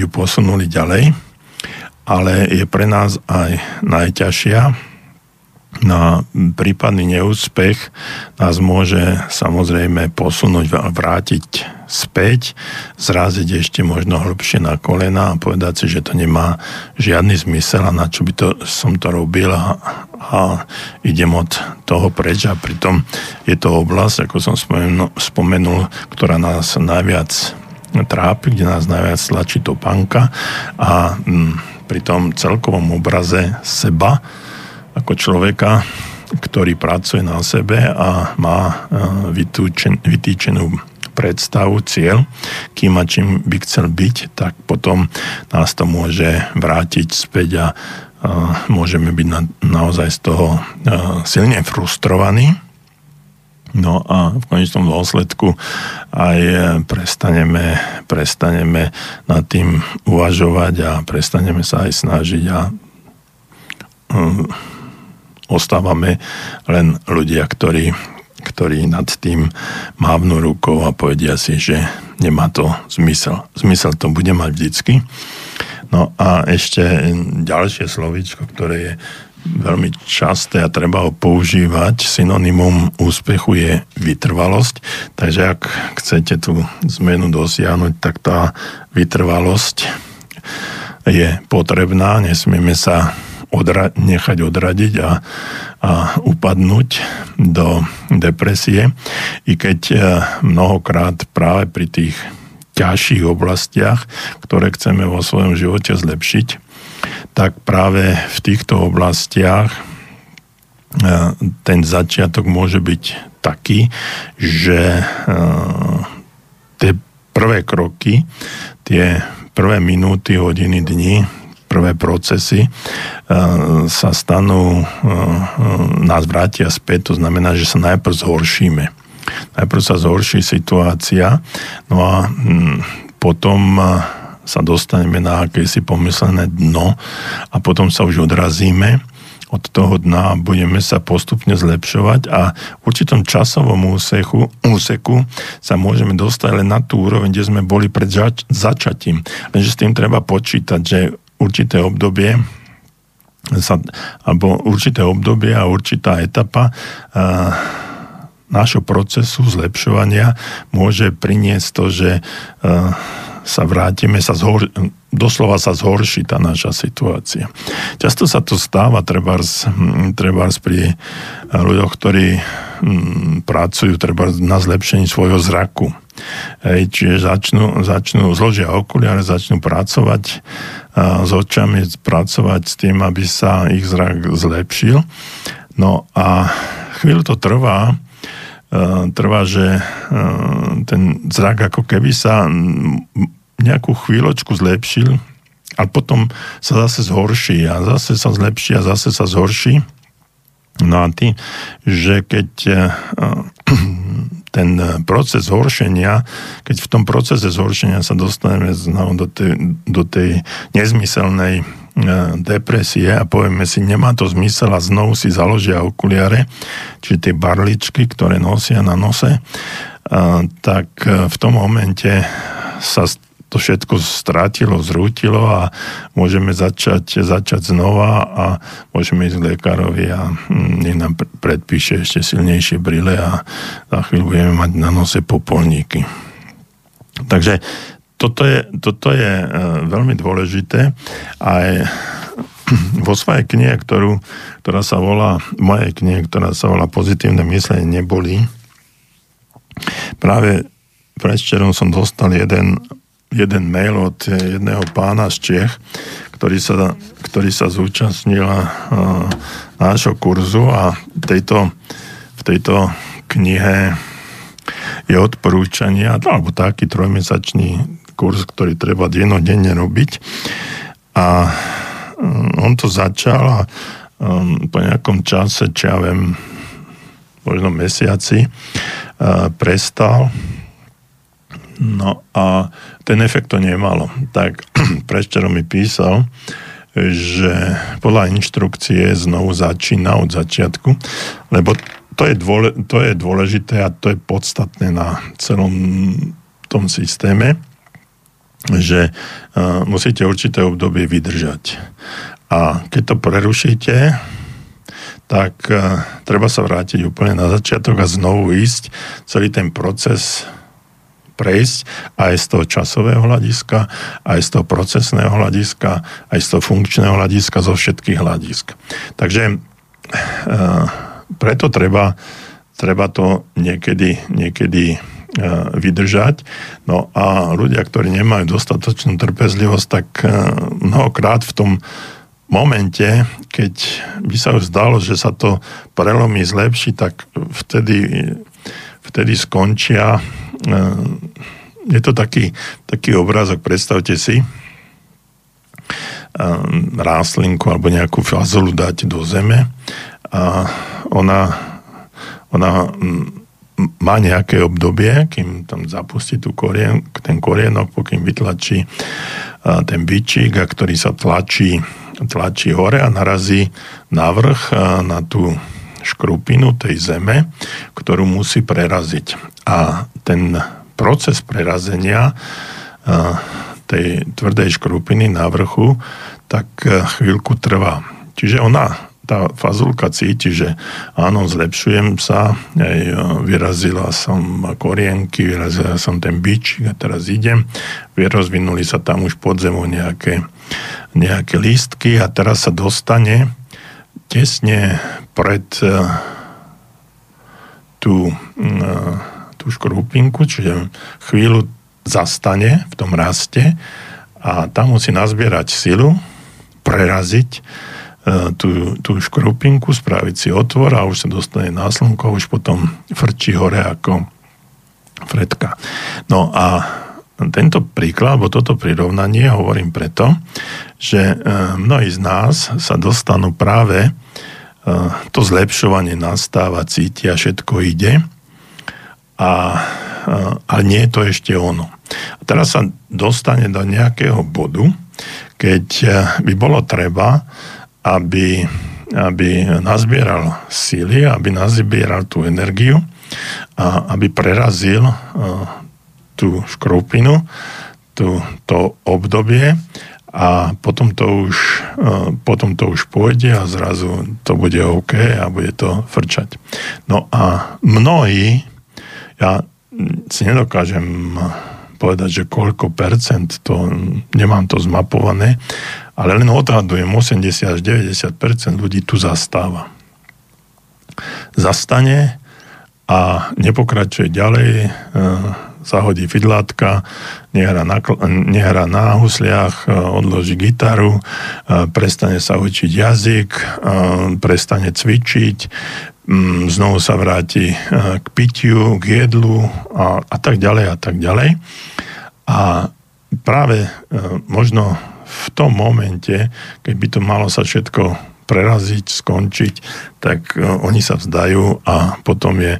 ju posunuli ďalej, ale je pre nás aj najťažšia. Na prípadný neúspech nás môže samozrejme posunúť, vrátiť späť, zraziť ešte možno hlbšie na kolena a povedať si, že to nemá žiadny zmysel a na čo by to, som to robil a, a idem od toho preč. A pritom je to oblasť, ako som spomenul, spomenul ktorá nás najviac trápi, kde nás najviac tlačí topánka a m, pri tom celkovom obraze seba ako človeka, ktorý pracuje na sebe a má e, vytúčen, vytýčenú predstavu, cieľ, kým a čím by chcel byť, tak potom nás to môže vrátiť späť a, a môžeme byť na, naozaj z toho a, silne frustrovaní. No a v konečnom dôsledku aj prestaneme, prestaneme nad tým uvažovať a prestaneme sa aj snažiť a ostávame len ľudia, ktorí, ktorí nad tým mávnu rukou a povedia si, že nemá to zmysel. Zmysel to bude mať vždycky. No a ešte ďalšie slovíčko, ktoré je veľmi časté a treba ho používať. Synonymum úspechu je vytrvalosť. Takže ak chcete tú zmenu dosiahnuť, tak tá vytrvalosť je potrebná. Nesmieme sa odra- nechať odradiť a, a upadnúť do depresie. I keď e, mnohokrát práve pri tých ťažších oblastiach, ktoré chceme vo svojom živote zlepšiť, tak práve v týchto oblastiach e, ten začiatok môže byť taký, že e, tie prvé kroky, tie prvé minúty, hodiny, dni prvé procesy e, sa stanú, nás vrátia späť, to znamená, že sa najprv zhoršíme. Najprv sa zhorší situácia, no a mm, potom sa dostaneme na akési pomyslené dno a potom sa už odrazíme od toho dna a budeme sa postupne zlepšovať a v určitom časovom úseku, úseku sa môžeme dostať len na tú úroveň, kde sme boli pred zač- začatím. Lenže s tým treba počítať, že určité obdobie sa, alebo určité obdobie a určitá etapa uh, nášho procesu zlepšovania môže priniesť to, že uh, sa vrátime, sa zhor, doslova sa zhorší tá naša situácia. Často sa to stáva trebárs, trebárs pri ľuďoch, ktorí m, pracujú trebárs na zlepšení svojho zraku Hej, čiže začnú, začnú zložia okuliare, začnú pracovať a, s očami, pracovať s tým, aby sa ich zrak zlepšil. No a chvíľu to trvá, trvá, že ten zrak ako keby sa nejakú chvíľočku zlepšil a potom sa zase zhorší a zase sa zlepší a zase sa zhorší. No a ty, že keď ten proces zhoršenia, keď v tom procese zhoršenia sa dostaneme do tej, do tej nezmyselnej depresie a povieme si, nemá to zmysel a znovu si založia okuliare, čiže tie barličky, ktoré nosia na nose, tak v tom momente sa to všetko strátilo, zrútilo a môžeme začať, začať znova a môžeme ísť k lekárovi a hm, nech nám predpíše ešte silnejšie brille a za chvíľu budeme mať na nose popolníky. Takže toto je, toto je e, veľmi dôležité aj vo svojej knihe, ktorú, ktorá sa volá, mojej knihe, ktorá sa volá Pozitívne myslenie neboli, práve predvčerom som dostal jeden jeden mail od jedného pána z Čech, ktorý sa, ktorý sa zúčastnil uh, nášho kurzu a tejto, v tejto knihe je odporúčania, alebo taký trojmesačný kurz, ktorý treba dennodenne robiť. A um, on to začal a po nejakom čase, čo ja viem, možno mesiaci, prestal No a ten efekt to nemalo. Tak prečero mi písal, že podľa inštrukcie znovu začína od začiatku, lebo to je, dôle, to je dôležité a to je podstatné na celom tom systéme, že uh, musíte určité obdobie vydržať. A keď to prerušíte, tak uh, treba sa vrátiť úplne na začiatok a znovu ísť celý ten proces prejsť aj z toho časového hľadiska, aj z toho procesného hľadiska, aj z toho funkčného hľadiska, zo všetkých hľadisk. Takže e, preto treba, treba to niekedy, niekedy e, vydržať. No a ľudia, ktorí nemajú dostatočnú trpezlivosť, tak e, mnohokrát v tom momente, keď by sa už zdalo, že sa to prelomí, zlepší, tak vtedy, vtedy skončia Ehm, je to taký, taký obrázok, predstavte si, ehm, ráslinku alebo nejakú fazolu dáte do zeme a ona, ona má nejaké obdobie, kým tam zapustí tú korien, ten korienok, pokým vytlačí ten byčík, a ktorý sa tlačí, tlačí hore a narazí na vrch na tú škrupinu tej zeme, ktorú musí preraziť. A ten proces prerazenia tej tvrdej škrupiny na vrchu, tak chvíľku trvá. Čiže ona, tá fazulka cíti, že áno, zlepšujem sa, aj vyrazila som korienky, vyrazila som ten bič a teraz idem. Rozvinuli sa tam už pod zemou nejaké, nejaké lístky a teraz sa dostane tesne pred tú tú škrupinku, čiže chvíľu zastane v tom raste a tam musí nazbierať silu, preraziť e, tú, tú škrupinku, spraviť si otvor a už sa dostane na slnko, už potom frčí hore ako fredka. No a tento príklad, alebo toto prirovnanie hovorím preto, že e, mnohí z nás sa dostanú práve e, to zlepšovanie nastáva, cítia, všetko ide a, ale nie je to ešte ono. A teraz sa dostane do nejakého bodu, keď e, by bolo treba, aby, aby nazbieral síly, aby nazbieral tú energiu a aby prerazil e, tú škrupinu, tú, to obdobie a potom to, už, e, potom to už pôjde a zrazu to bude OK a bude to frčať. No a mnohí ja si nedokážem povedať, že koľko percent, to nemám to zmapované, ale len odhadujem, 80 až 90% ľudí tu zastáva. Zastane a nepokračuje ďalej, zahodí fidlátka, nehrá na, nehrá na husliach, odloží gitaru, prestane sa učiť jazyk, prestane cvičiť, mm, znovu sa vráti k pitiu, k jedlu a, a tak ďalej a tak ďalej. A práve možno v tom momente, keď by to malo sa všetko preraziť, skončiť, tak oni sa vzdajú a potom je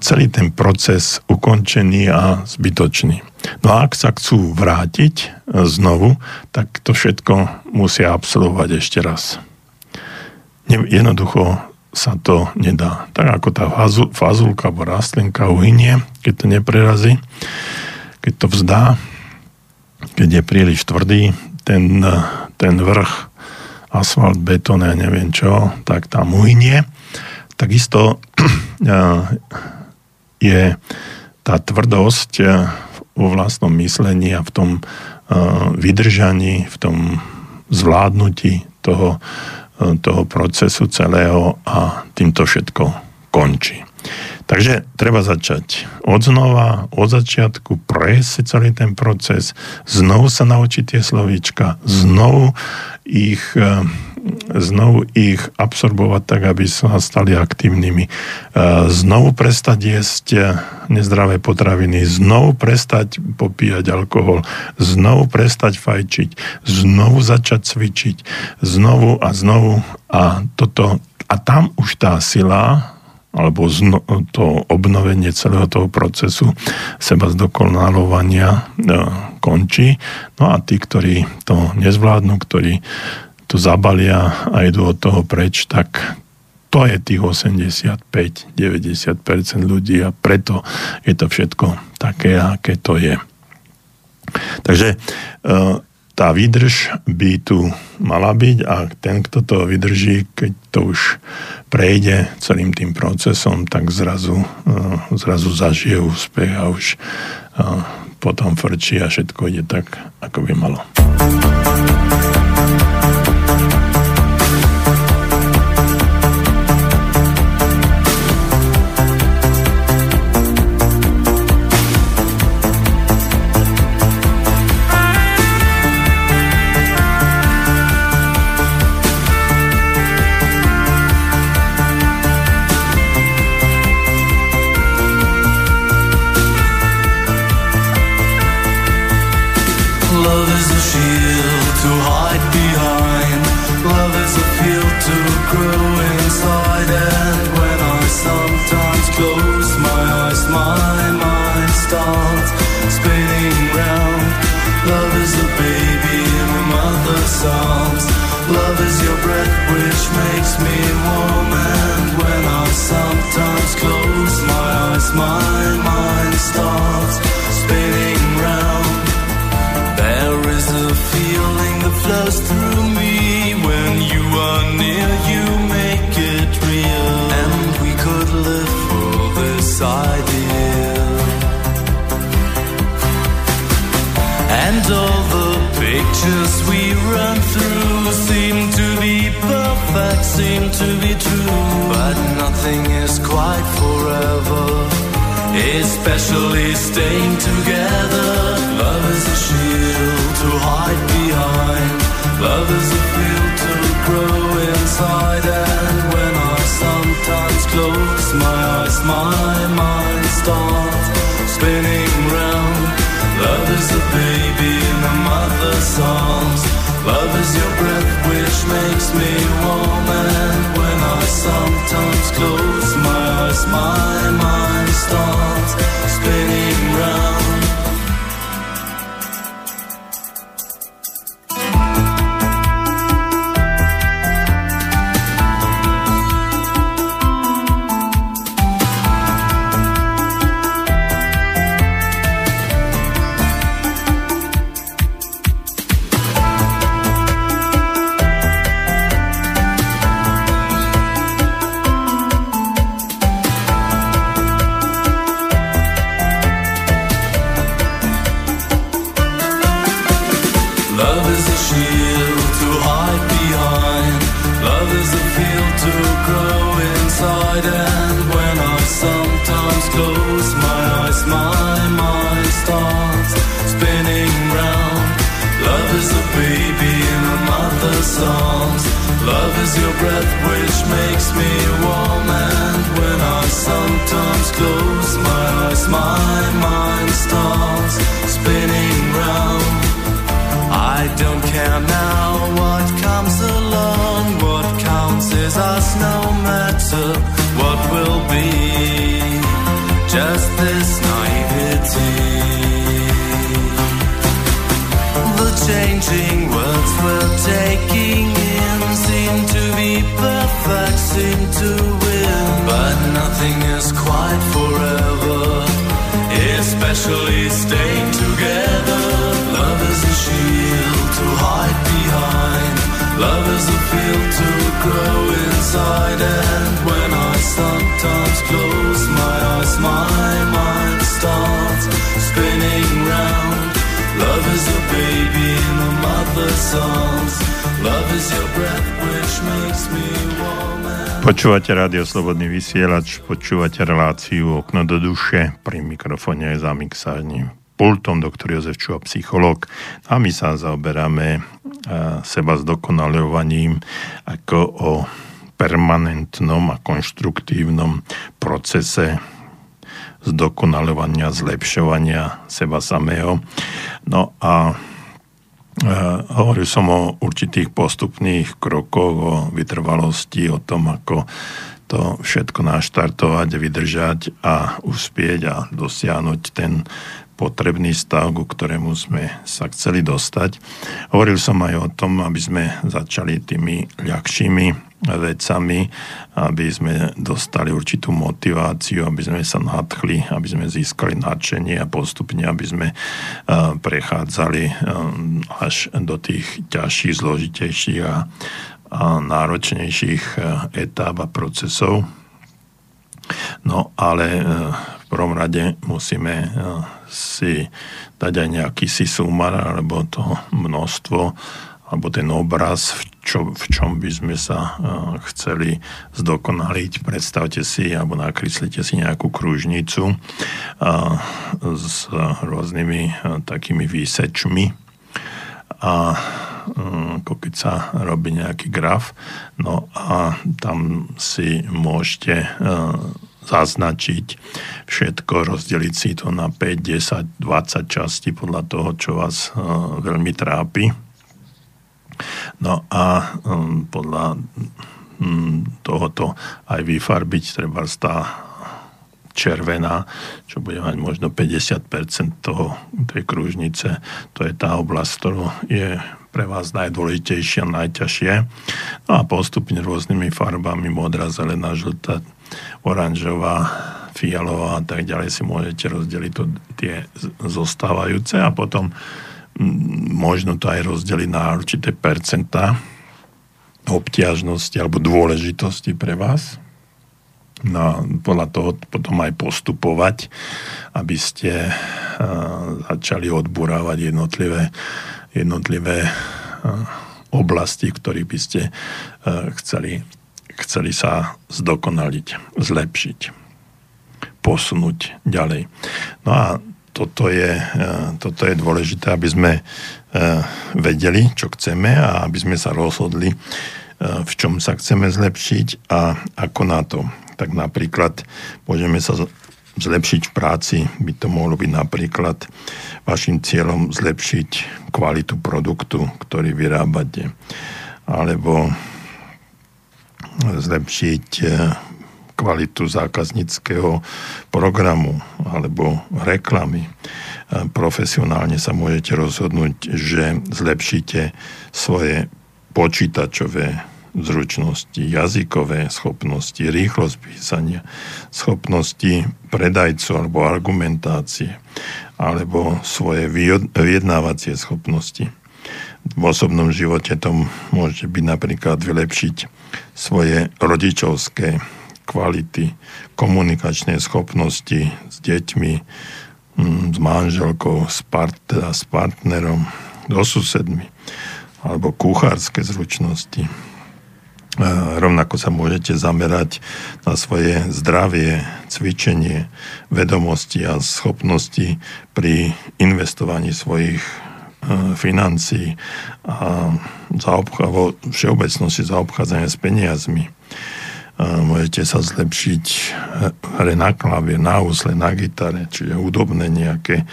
celý ten proces ukončený a zbytočný. No a ak sa chcú vrátiť e, znovu, tak to všetko musia absolvovať ešte raz. Jednoducho sa to nedá. Tak ako tá fazulka alebo rastlinka uhynie, keď to neprerazí, keď to vzdá, keď je príliš tvrdý, ten, e, ten vrch asfalt, betón, ja neviem čo, tak tam uhynie Takisto je tá tvrdosť vo vlastnom myslení a v tom vydržaní, v tom zvládnutí toho, toho procesu celého a týmto všetko končí. Takže treba začať od znova, od začiatku, prejsť si celý ten proces, znovu sa naučiť tie slovíčka, znovu ich znovu ich absorbovať tak, aby sa stali aktívnymi. E, znovu prestať jesť nezdravé potraviny, znovu prestať popíjať alkohol, znovu prestať fajčiť, znovu začať cvičiť, znovu a znovu a toto. A tam už tá sila alebo to obnovenie celého toho procesu seba zdokonalovania e, končí. No a tí, ktorí to nezvládnu, ktorí to zabalia a idú od toho preč, tak to je tých 85-90% ľudí a preto je to všetko také, aké to je. Takže e, tá výdrž by tu mala byť a ten, kto to vydrží, keď to už prejde celým tým procesom, tak zrazu, e, zrazu zažije úspech a už e, potom frčí a všetko ide tak, ako by malo. seem to be true, but nothing is quite forever. Especially staying together. Love is a shield to hide behind. Love is a field to grow inside. And when I sometimes close my eyes, my mind starts spinning round. Love is a baby in a mother's arms. Love is your breath which makes me warm And when I sometimes close my eyes My mind starts spinning round. Love is a field to grow inside. And when I sometimes close my eyes, my mind starts spinning round. Love is a baby in a mother's arms. Love is your breath which makes me warm. Počúvate rádio Slobodný vysielač, počúvate reláciu Okno do duše, pri mikrofóne je za mixárnym pultom doktor Jozef Čuha, psychológ. A my sa zaoberáme seba zdokonalovaním ako o permanentnom a konštruktívnom procese zdokonalovania, zlepšovania seba samého. No a e, hovoril som o určitých postupných krokoch, o vytrvalosti, o tom, ako to všetko naštartovať, vydržať a uspieť a dosiahnuť ten potrebný stav, ku ktorému sme sa chceli dostať. Hovoril som aj o tom, aby sme začali tými ľahšími vecami, aby sme dostali určitú motiváciu, aby sme sa nadchli, aby sme získali nadšenie a postupne, aby sme prechádzali až do tých ťažších, zložitejších a, náročnejších etáp a procesov. No ale v prvom rade musíme si dať aj nejaký si sumar alebo to množstvo alebo ten obraz, v, čo, v čom by sme sa uh, chceli zdokonaliť. Predstavte si, alebo nakreslite si nejakú kružnicu uh, s rôznymi uh, takými výsečmi a ako keď sa robí nejaký graf, no a tam si môžete zaznačiť všetko, rozdeliť si to na 5, 10, 20 časti podľa toho, čo vás veľmi trápi No a um, podľa um, tohoto aj vyfarbiť treba tá červená, čo bude mať možno 50% toho, tej kružnice. To je tá oblasť, ktorú je pre vás najdôležitejšia, najťažšie. No a postupne rôznymi farbami, modrá, zelená, žltá, oranžová, fialová a tak ďalej si môžete rozdeliť to, tie zostávajúce a potom možno to aj rozdeliť na určité percentá obťažnosti alebo dôležitosti pre vás. No, podľa toho potom aj postupovať, aby ste uh, začali odburávať jednotlivé, jednotlivé uh, oblasti, v ktorých by ste uh, chceli, chceli sa zdokonaliť, zlepšiť, posunúť ďalej. No a toto je, e, toto je dôležité, aby sme e, vedeli, čo chceme a aby sme sa rozhodli, e, v čom sa chceme zlepšiť a ako na to. Tak napríklad môžeme sa zlepšiť v práci, by to mohlo byť napríklad vašim cieľom zlepšiť kvalitu produktu, ktorý vyrábate, alebo zlepšiť kvalitu zákazníckého programu alebo reklamy. Profesionálne sa môžete rozhodnúť, že zlepšíte svoje počítačové zručnosti, jazykové schopnosti, rýchlosť písania, schopnosti predajcu alebo argumentácie, alebo svoje vyjednávacie schopnosti. V osobnom živote to môže byť napríklad vylepšiť svoje rodičovské kvality, komunikačnej schopnosti s deťmi, mm, s manželkou, s, part, s partnerom, so susedmi, alebo kuchárske zručnosti. Rovnako sa môžete zamerať na svoje zdravie, cvičenie, vedomosti a schopnosti pri investovaní svojich financí a zaobchá, vo všeobecnosti zaobchádzania s peniazmi. Môžete sa zlepšiť hre na klavier, na úsle, na gitare, čiže hudobné nejaké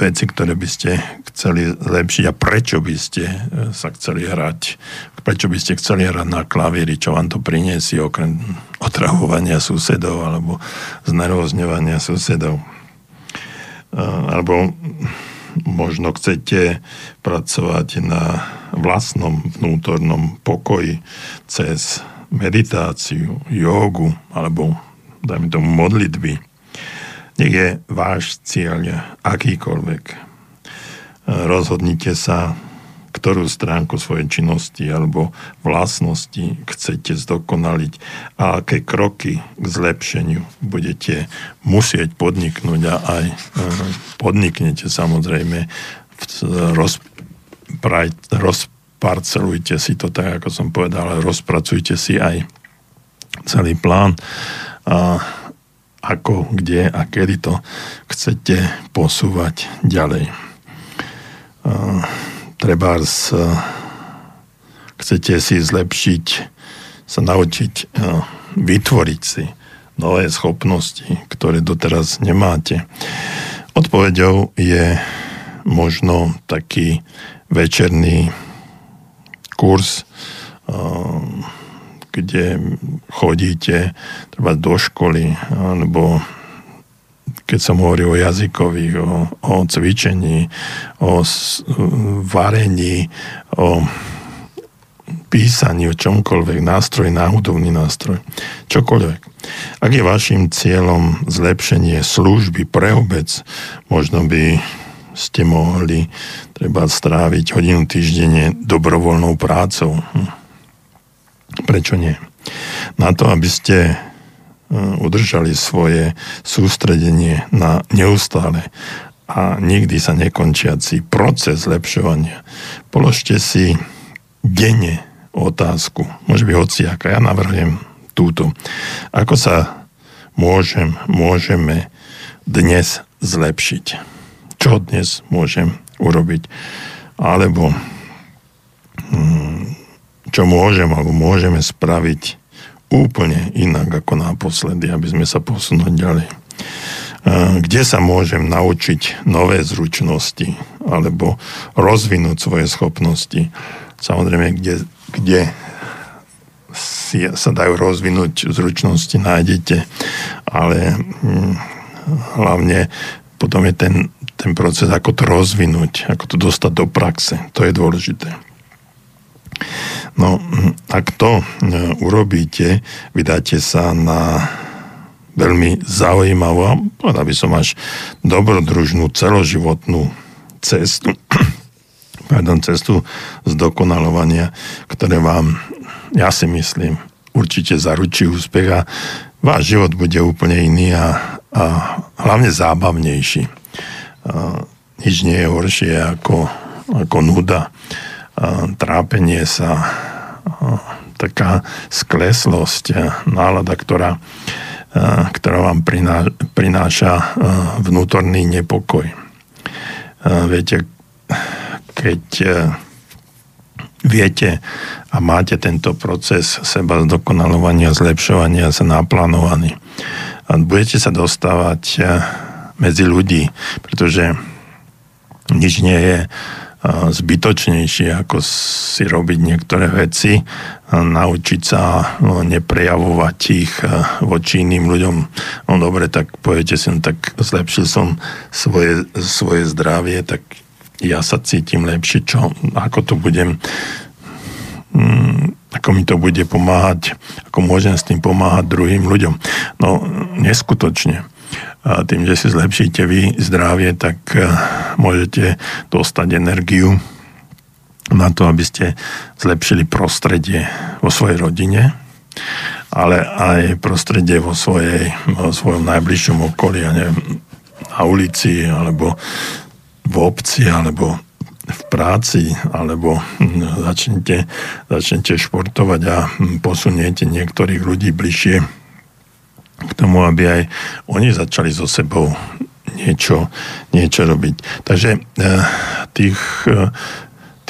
veci, ktoré by ste chceli zlepšiť a prečo by ste e, sa chceli hrať, prečo by ste chceli hrať na klavíri, čo vám to priniesie okrem otrahovania susedov alebo znervozňovania susedov. E, alebo možno chcete pracovať na vlastnom vnútornom pokoji cez meditáciu, jogu alebo dajme tomu modlitby nech je váš cieľ akýkoľvek. Rozhodnite sa, ktorú stránku svojej činnosti alebo vlastnosti chcete zdokonaliť a aké kroky k zlepšeniu budete musieť podniknúť a aj e, podniknete samozrejme roz, rozparcelujte si to tak, ako som povedal, ale rozpracujte si aj celý plán a ako, kde a kedy to chcete posúvať ďalej. Treba chcete si zlepšiť, sa naučiť vytvoriť si nové schopnosti, ktoré doteraz nemáte. Odpovedou je možno taký večerný kurz kde chodíte treba do školy, alebo keď som hovoril o jazykových, o, o cvičení, o varení, o písaní, o čomkoľvek, nástroj, náhudovný nástroj, čokoľvek. Ak je vašim cieľom zlepšenie služby pre obec, možno by ste mohli treba stráviť hodinu týždenne dobrovoľnou prácou. Hm Prečo nie? Na to, aby ste udržali svoje sústredenie na neustále a nikdy sa nekončiaci proces zlepšovania. Položte si denne otázku, môže byť hociaká, ja navrhujem túto. Ako sa môžem, môžeme dnes zlepšiť? Čo dnes môžem urobiť? Alebo hmm, čo môžem alebo môžeme spraviť úplne inak ako naposledy, aby sme sa posunuli ďalej. Kde sa môžem naučiť nové zručnosti alebo rozvinúť svoje schopnosti. Samozrejme, kde, kde si, sa dajú rozvinúť zručnosti, nájdete, ale hm, hlavne potom je ten, ten proces, ako to rozvinúť, ako to dostať do praxe. To je dôležité. No, ak to e, urobíte, vydáte sa na veľmi zaujímavú, povedal by som až dobrodružnú celoživotnú cestu, pardon, cestu zdokonalovania, ktoré vám, ja si myslím, určite zaručí úspech a váš život bude úplne iný a, a hlavne zábavnejší. A nič nie je horšie ako, ako nuda trápenie sa, taká skleslosť, nálada, ktorá, ktorá vám prináša vnútorný nepokoj. Viete, keď viete a máte tento proces seba zdokonalovania, zlepšovania sa naplánovaný. A budete sa dostávať medzi ľudí, pretože nič nie je zbytočnejšie, ako si robiť niektoré veci, naučiť sa neprejavovať ich voči iným ľuďom. No dobre, tak poviete si, no, tak zlepšil som svoje, svoje zdravie, tak ja sa cítim lepšie, čo, ako to budem mm, ako mi to bude pomáhať, ako môžem s tým pomáhať druhým ľuďom. No, neskutočne a tým, že si zlepšíte vy zdravie, tak e, môžete dostať energiu na to, aby ste zlepšili prostredie vo svojej rodine, ale aj prostredie vo, svojej, vo svojom najbližšom okolí, a neviem, na ulici, alebo v obci, alebo v práci, alebo hm, začnete, začnete športovať a hm, posuniete niektorých ľudí bližšie k tomu, aby aj oni začali so sebou niečo, niečo robiť. Takže tých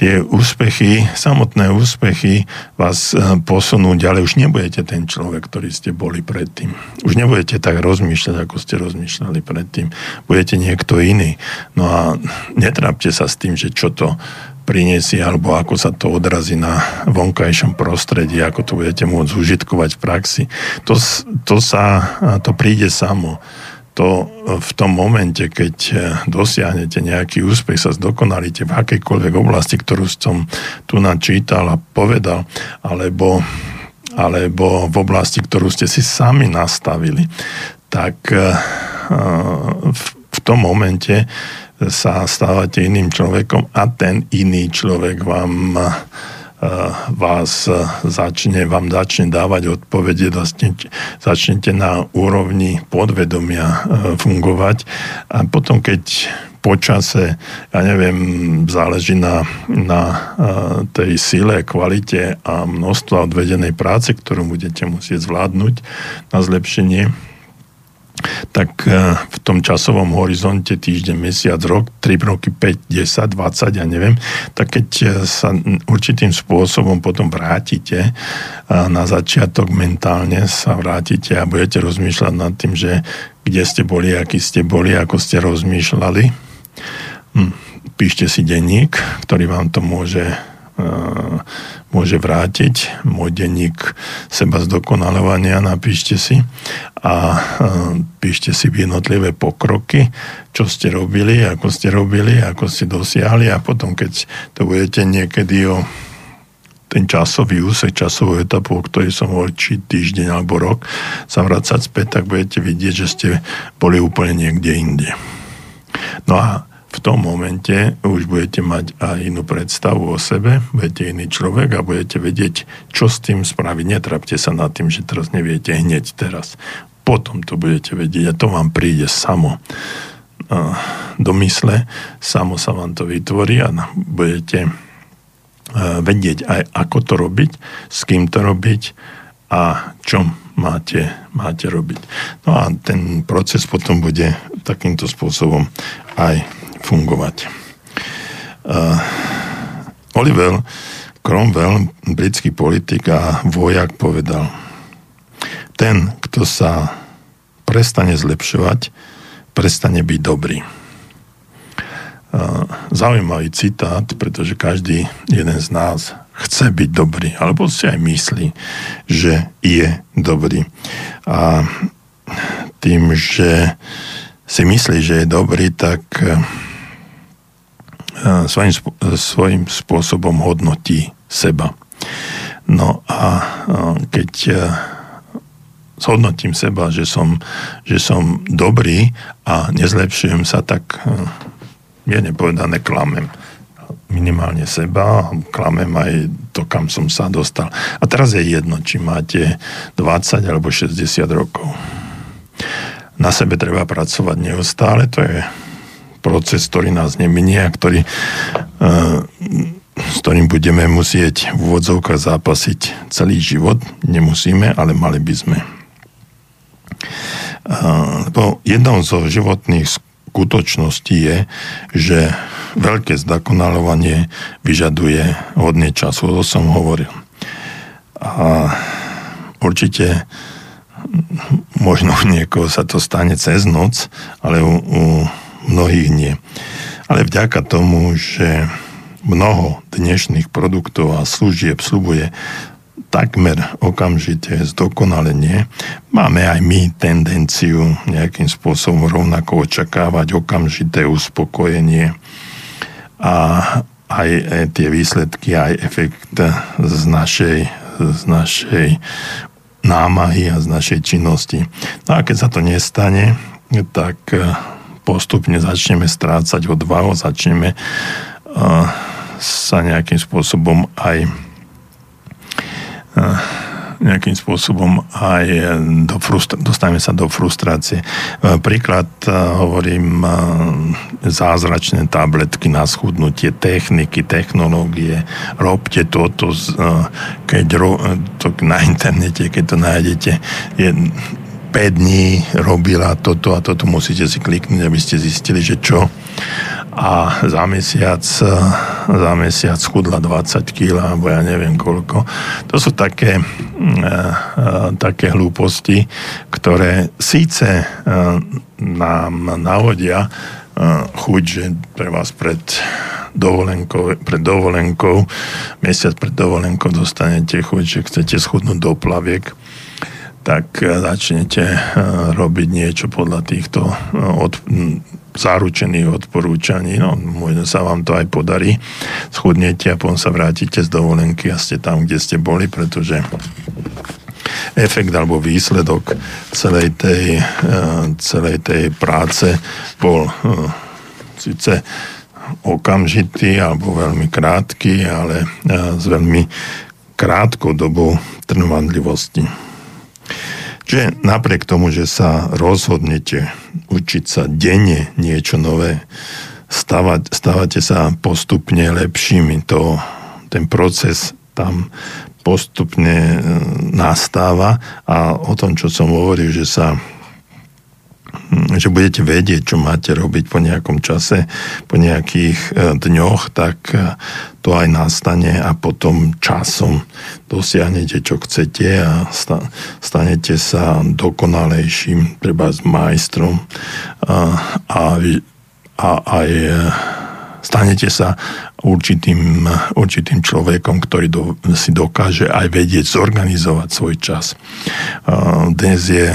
tie úspechy, samotné úspechy vás eh, posunú ďalej. Už nebudete ten človek, ktorý ste boli predtým. Už nebudete tak rozmýšľať, ako ste rozmýšľali predtým. Budete niekto iný. No a netrápte sa s tým, že čo to priniesie, alebo ako sa to odrazí na vonkajšom prostredí, ako to budete môcť užitkovať v praxi. To, to sa, to príde samo to v tom momente, keď eh, dosiahnete nejaký úspech, sa zdokonalíte v akejkoľvek oblasti, ktorú som tu načítal a povedal, alebo, alebo v oblasti, ktorú ste si sami nastavili, tak eh, v tom momente sa stávate iným človekom a ten iný človek vám vás začne, vám začne dávať odpovede, začnete, začnete na úrovni podvedomia e, fungovať. A potom, keď počase, ja neviem, záleží na, na tej sile, kvalite a množstva odvedenej práce, ktorú budete musieť zvládnuť na zlepšenie tak e, v tom časovom horizonte týždeň, mesiac, rok, 3 roky, 5, 10, 20, ja neviem, tak keď e, sa určitým spôsobom potom vrátite e, na začiatok mentálne sa vrátite a budete rozmýšľať nad tým, že kde ste boli, aký ste boli, ako ste rozmýšľali. Hm, píšte si denník, ktorý vám to môže môže vrátiť. Môj denník seba zdokonalovania napíšte si a píšte si jednotlivé pokroky, čo ste robili, ako ste robili, ako ste dosiahli a potom, keď to budete niekedy o ten časový úsek, časovú etapu, o ktorej som hovoril, či týždeň alebo rok, sa vrácať späť, tak budete vidieť, že ste boli úplne niekde inde. No a v tom momente už budete mať aj inú predstavu o sebe, budete iný človek a budete vedieť, čo s tým spraviť. Netrapte sa nad tým, že teraz neviete hneď teraz. Potom to budete vedieť a to vám príde samo do mysle, samo sa vám to vytvorí a budete vedieť aj ako to robiť, s kým to robiť a čo máte, máte robiť. No a ten proces potom bude takýmto spôsobom aj fungovať. Uh, Oliver Cromwell, britský politik a vojak, povedal, ten, kto sa prestane zlepšovať, prestane byť dobrý. Uh, zaujímavý citát, pretože každý jeden z nás chce byť dobrý, alebo si aj myslí, že je dobrý. A tým, že si myslí, že je dobrý, tak svojím, svojím spôsobom hodnotí seba. No a keď zhodnotím seba, že som, že som dobrý a nezlepšujem sa, tak je nepovedané klamem. Minimálne seba, klamem aj to, kam som sa dostal. A teraz je jedno, či máte 20 alebo 60 rokov. Na sebe treba pracovať neustále, to je proces, ktorý nás neminie a ktorý, e, s ktorým budeme musieť v úvodzovkách zápasiť celý život. Nemusíme, ale mali by sme. Lebo jednou zo životných skutočností je, že veľké zdokonalovanie vyžaduje hodne času, to som hovoril. A určite možno u niekoho sa to stane cez noc, ale u, u mnohých nie. Ale vďaka tomu, že mnoho dnešných produktov a služieb slubuje takmer okamžite zdokonalenie, máme aj my tendenciu nejakým spôsobom rovnako očakávať okamžité uspokojenie a aj tie výsledky, aj efekt z našej, z našej námahy a z našej činnosti. No a keď sa to nestane, tak postupne začneme strácať odvahu, začneme uh, sa nejakým spôsobom aj uh, nejakým spôsobom aj do frustra- dostaneme sa do frustrácie. Uh, príklad hovorím zázračné tabletky na schudnutie, techniky, technológie. Robte toto, keď ro- to na internete, keď to nájdete, je dní robila toto a toto, musíte si kliknúť, aby ste zistili, že čo. A za mesiac, za mesiac chudla 20 kg, alebo ja neviem koľko. To sú také, e, e, také hlúposti, ktoré síce e, nám navodia chuť, že pre vás pred dovolenkou, pred dovolenkou, mesiac pred dovolenkou dostanete chuť, že chcete schudnúť do plaviek, tak eh, začnete eh, robiť niečo podľa týchto eh, od, zaručených odporúčaní. No, možno sa vám to aj podarí. Schudnete a potom sa vrátite z dovolenky a ste tam, kde ste boli, pretože efekt alebo výsledok celej tej, celej tej práce bol síce okamžitý alebo veľmi krátky, ale s veľmi krátkou dobou trvanlivosti. Čiže napriek tomu, že sa rozhodnete učiť sa denne niečo nové, stavať, stávate sa postupne lepšími. To, ten proces tam postupne e, nastáva a o tom, čo som hovoril, že sa že budete vedieť, čo máte robiť po nejakom čase, po nejakých e, dňoch, tak e, to aj nastane a potom časom dosiahnete, čo chcete a stanete sa dokonalejším, treba s majstrom a, a, a aj e, stanete sa určitým, určitým človekom, ktorý do, si dokáže aj vedieť zorganizovať svoj čas. Dnes je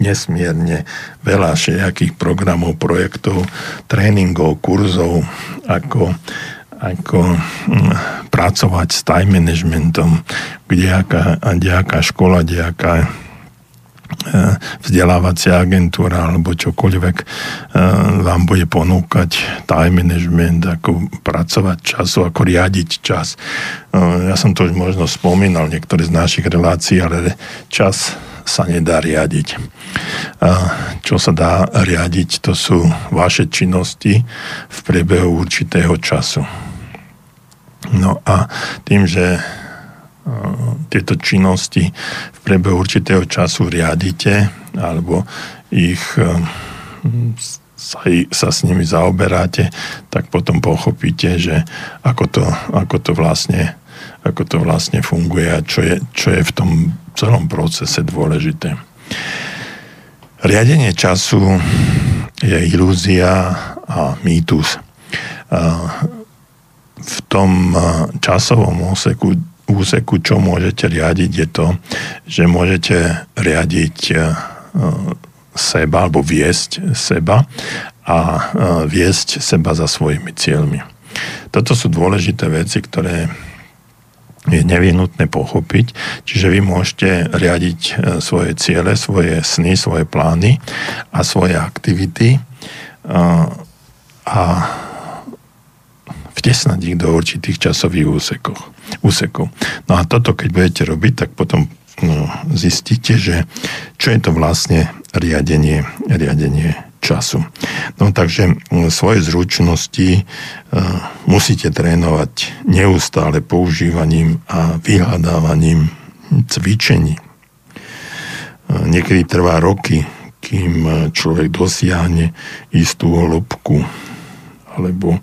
nesmierne veľa všetkých programov, projektov, tréningov, kurzov, ako, ako hm, pracovať s time managementom, kde aká, škola, kde aká eh, vzdelávacia agentúra alebo čokoľvek eh, vám bude ponúkať time management, ako pracovať času, ako riadiť čas. Eh, ja som to už možno spomínal niektoré z našich relácií, ale čas sa nedá riadiť. Čo sa dá riadiť, to sú vaše činnosti v priebehu určitého času. No a tým, že tieto činnosti v priebehu určitého času riadite alebo ich sa, sa s nimi zaoberáte, tak potom pochopíte, že ako to, ako to vlastne ako to vlastne funguje a čo je, čo je v tom celom procese dôležité. Riadenie času je ilúzia a mýtus. V tom časovom úseku, úseku, čo môžete riadiť, je to, že môžete riadiť seba alebo viesť seba a viesť seba za svojimi cieľmi. Toto sú dôležité veci, ktoré je nevyhnutné pochopiť. Čiže vy môžete riadiť svoje ciele, svoje sny, svoje plány a svoje aktivity a vtesnať ich do určitých časových úsekov. úsekov. No a toto, keď budete robiť, tak potom no, zistíte, že čo je to vlastne riadenie, riadenie času. No takže svoje zručnosti musíte trénovať neustále používaním a vyhľadávaním cvičení. Niekedy trvá roky, kým človek dosiahne istú hĺbku alebo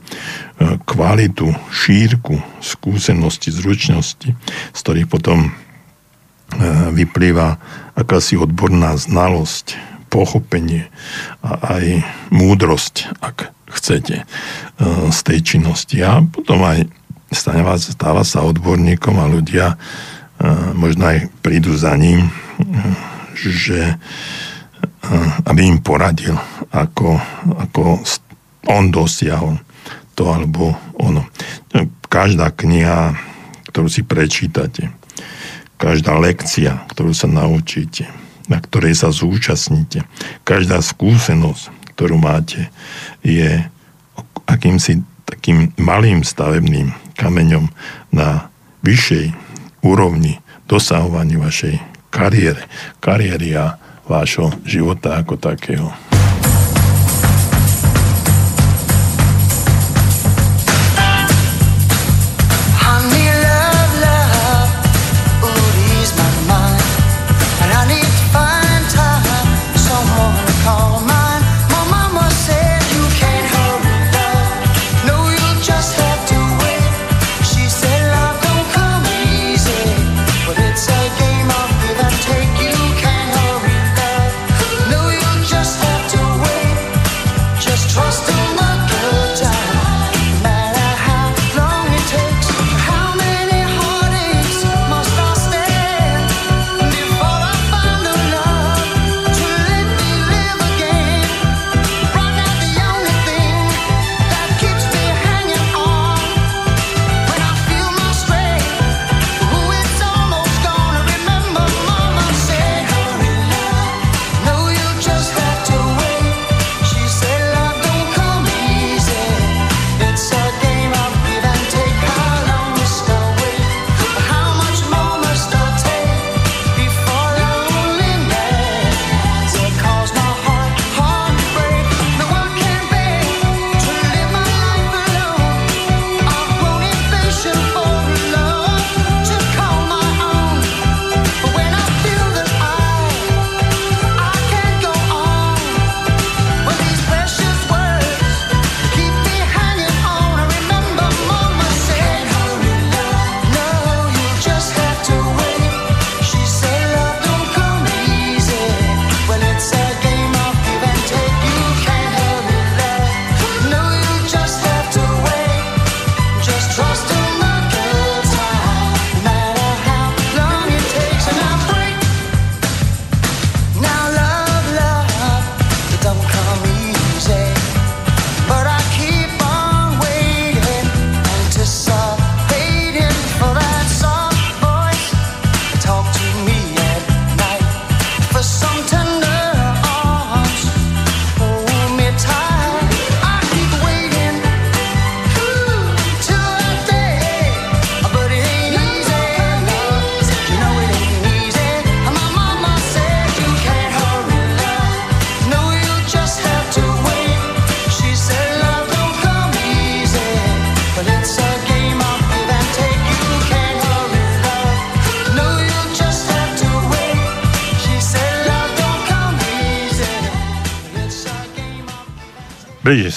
kvalitu, šírku, skúsenosti, zručnosti, z ktorých potom vyplýva akási odborná znalosť, pochopenie a aj múdrosť, ak chcete, e, z tej činnosti. A potom aj stáva, stáva sa odborníkom a ľudia e, možno aj prídu za ním, e, že aby im poradil, ako, ako on dosiahol to alebo ono. Každá kniha, ktorú si prečítate, každá lekcia, ktorú sa naučíte, na ktorej sa zúčastníte. Každá skúsenosť, ktorú máte, je akýmsi takým malým stavebným kameňom na vyššej úrovni dosahovaní vašej kariére, kariéry a vášho života ako takého.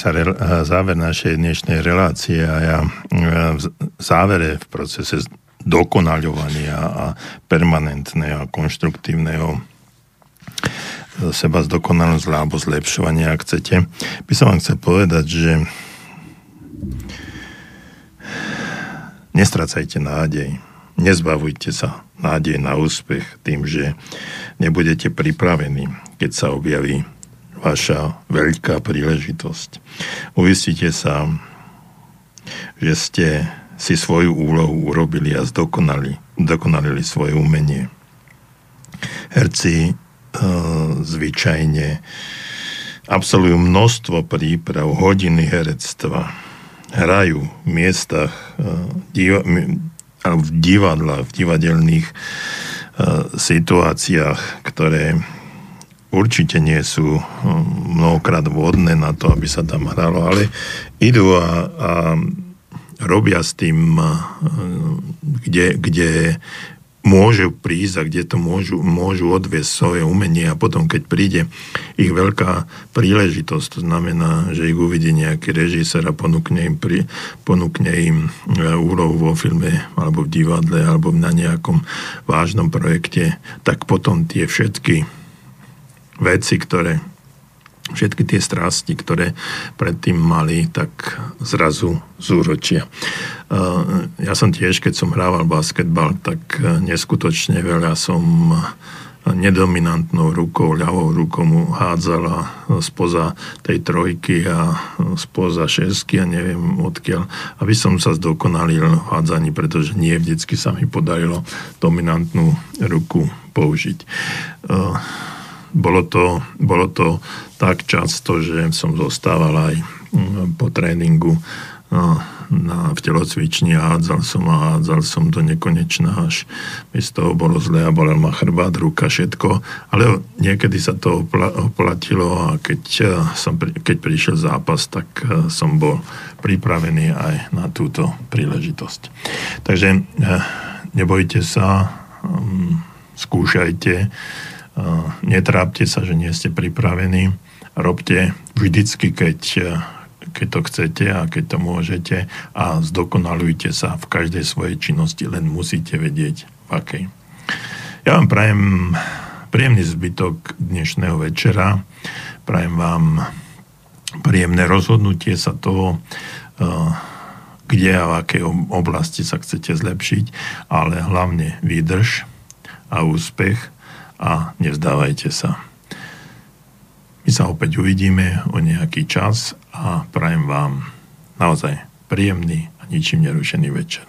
Sa re, záver našej dnešnej relácie a ja v závere v procese dokonaľovania a permanentného a konštruktívneho seba zdokonalosť alebo zlepšovania, ak chcete, by som vám chcel povedať, že nestracajte nádej, nezbavujte sa nádej na úspech tým, že nebudete pripravení, keď sa objaví vaša veľká príležitosť. Uistite sa, že ste si svoju úlohu urobili a zdokonali, dokonalili svoje umenie. Herci e, zvyčajne absolvujú množstvo príprav, hodiny herectva, hrajú v miestach, e, diva, v divadlách, v divadelných e, situáciách, ktoré určite nie sú hm, mnohokrát vhodné na to, aby sa tam hralo, ale idú a, a robia s tým, hm, kde, kde môžu prísť a kde to môžu, môžu odviesť svoje umenie a potom, keď príde ich veľká príležitosť, to znamená, že ich uvidí nejaký režisér a ponúkne im, pri, ponúkne im hm, úlohu vo filme alebo v divadle alebo na nejakom vážnom projekte, tak potom tie všetky veci, ktoré všetky tie strasti, ktoré predtým mali, tak zrazu zúročia. Ja som tiež, keď som hrával basketbal, tak neskutočne veľa som nedominantnou rukou, ľavou rukou mu hádzala spoza tej trojky a spoza šesky a neviem odkiaľ, aby som sa zdokonalil v hádzaní, pretože nie vždycky sa mi podarilo dominantnú ruku použiť bolo to, bolo to tak často, že som zostával aj mm, po tréningu no, na, v telocvični a hádzal som a hádzal som do nekonečna, až mi z toho bolo zle a bolel ma chrbát, ruka, všetko. Ale niekedy sa to oplatilo a keď, eh, som, keď prišiel zápas, tak eh, som bol pripravený aj na túto príležitosť. Takže eh, nebojte sa, mm, skúšajte, netrápte sa, že nie ste pripravení. Robte vždycky, keď, keď to chcete a keď to môžete a zdokonalujte sa v každej svojej činnosti, len musíte vedieť v akej. Ja vám prajem príjemný zbytok dnešného večera. Prajem vám príjemné rozhodnutie sa toho, uh, kde a v akej oblasti sa chcete zlepšiť, ale hlavne výdrž a úspech a nevzdávajte sa. My sa opäť uvidíme o nejaký čas a prajem vám naozaj príjemný a ničím nerušený večer.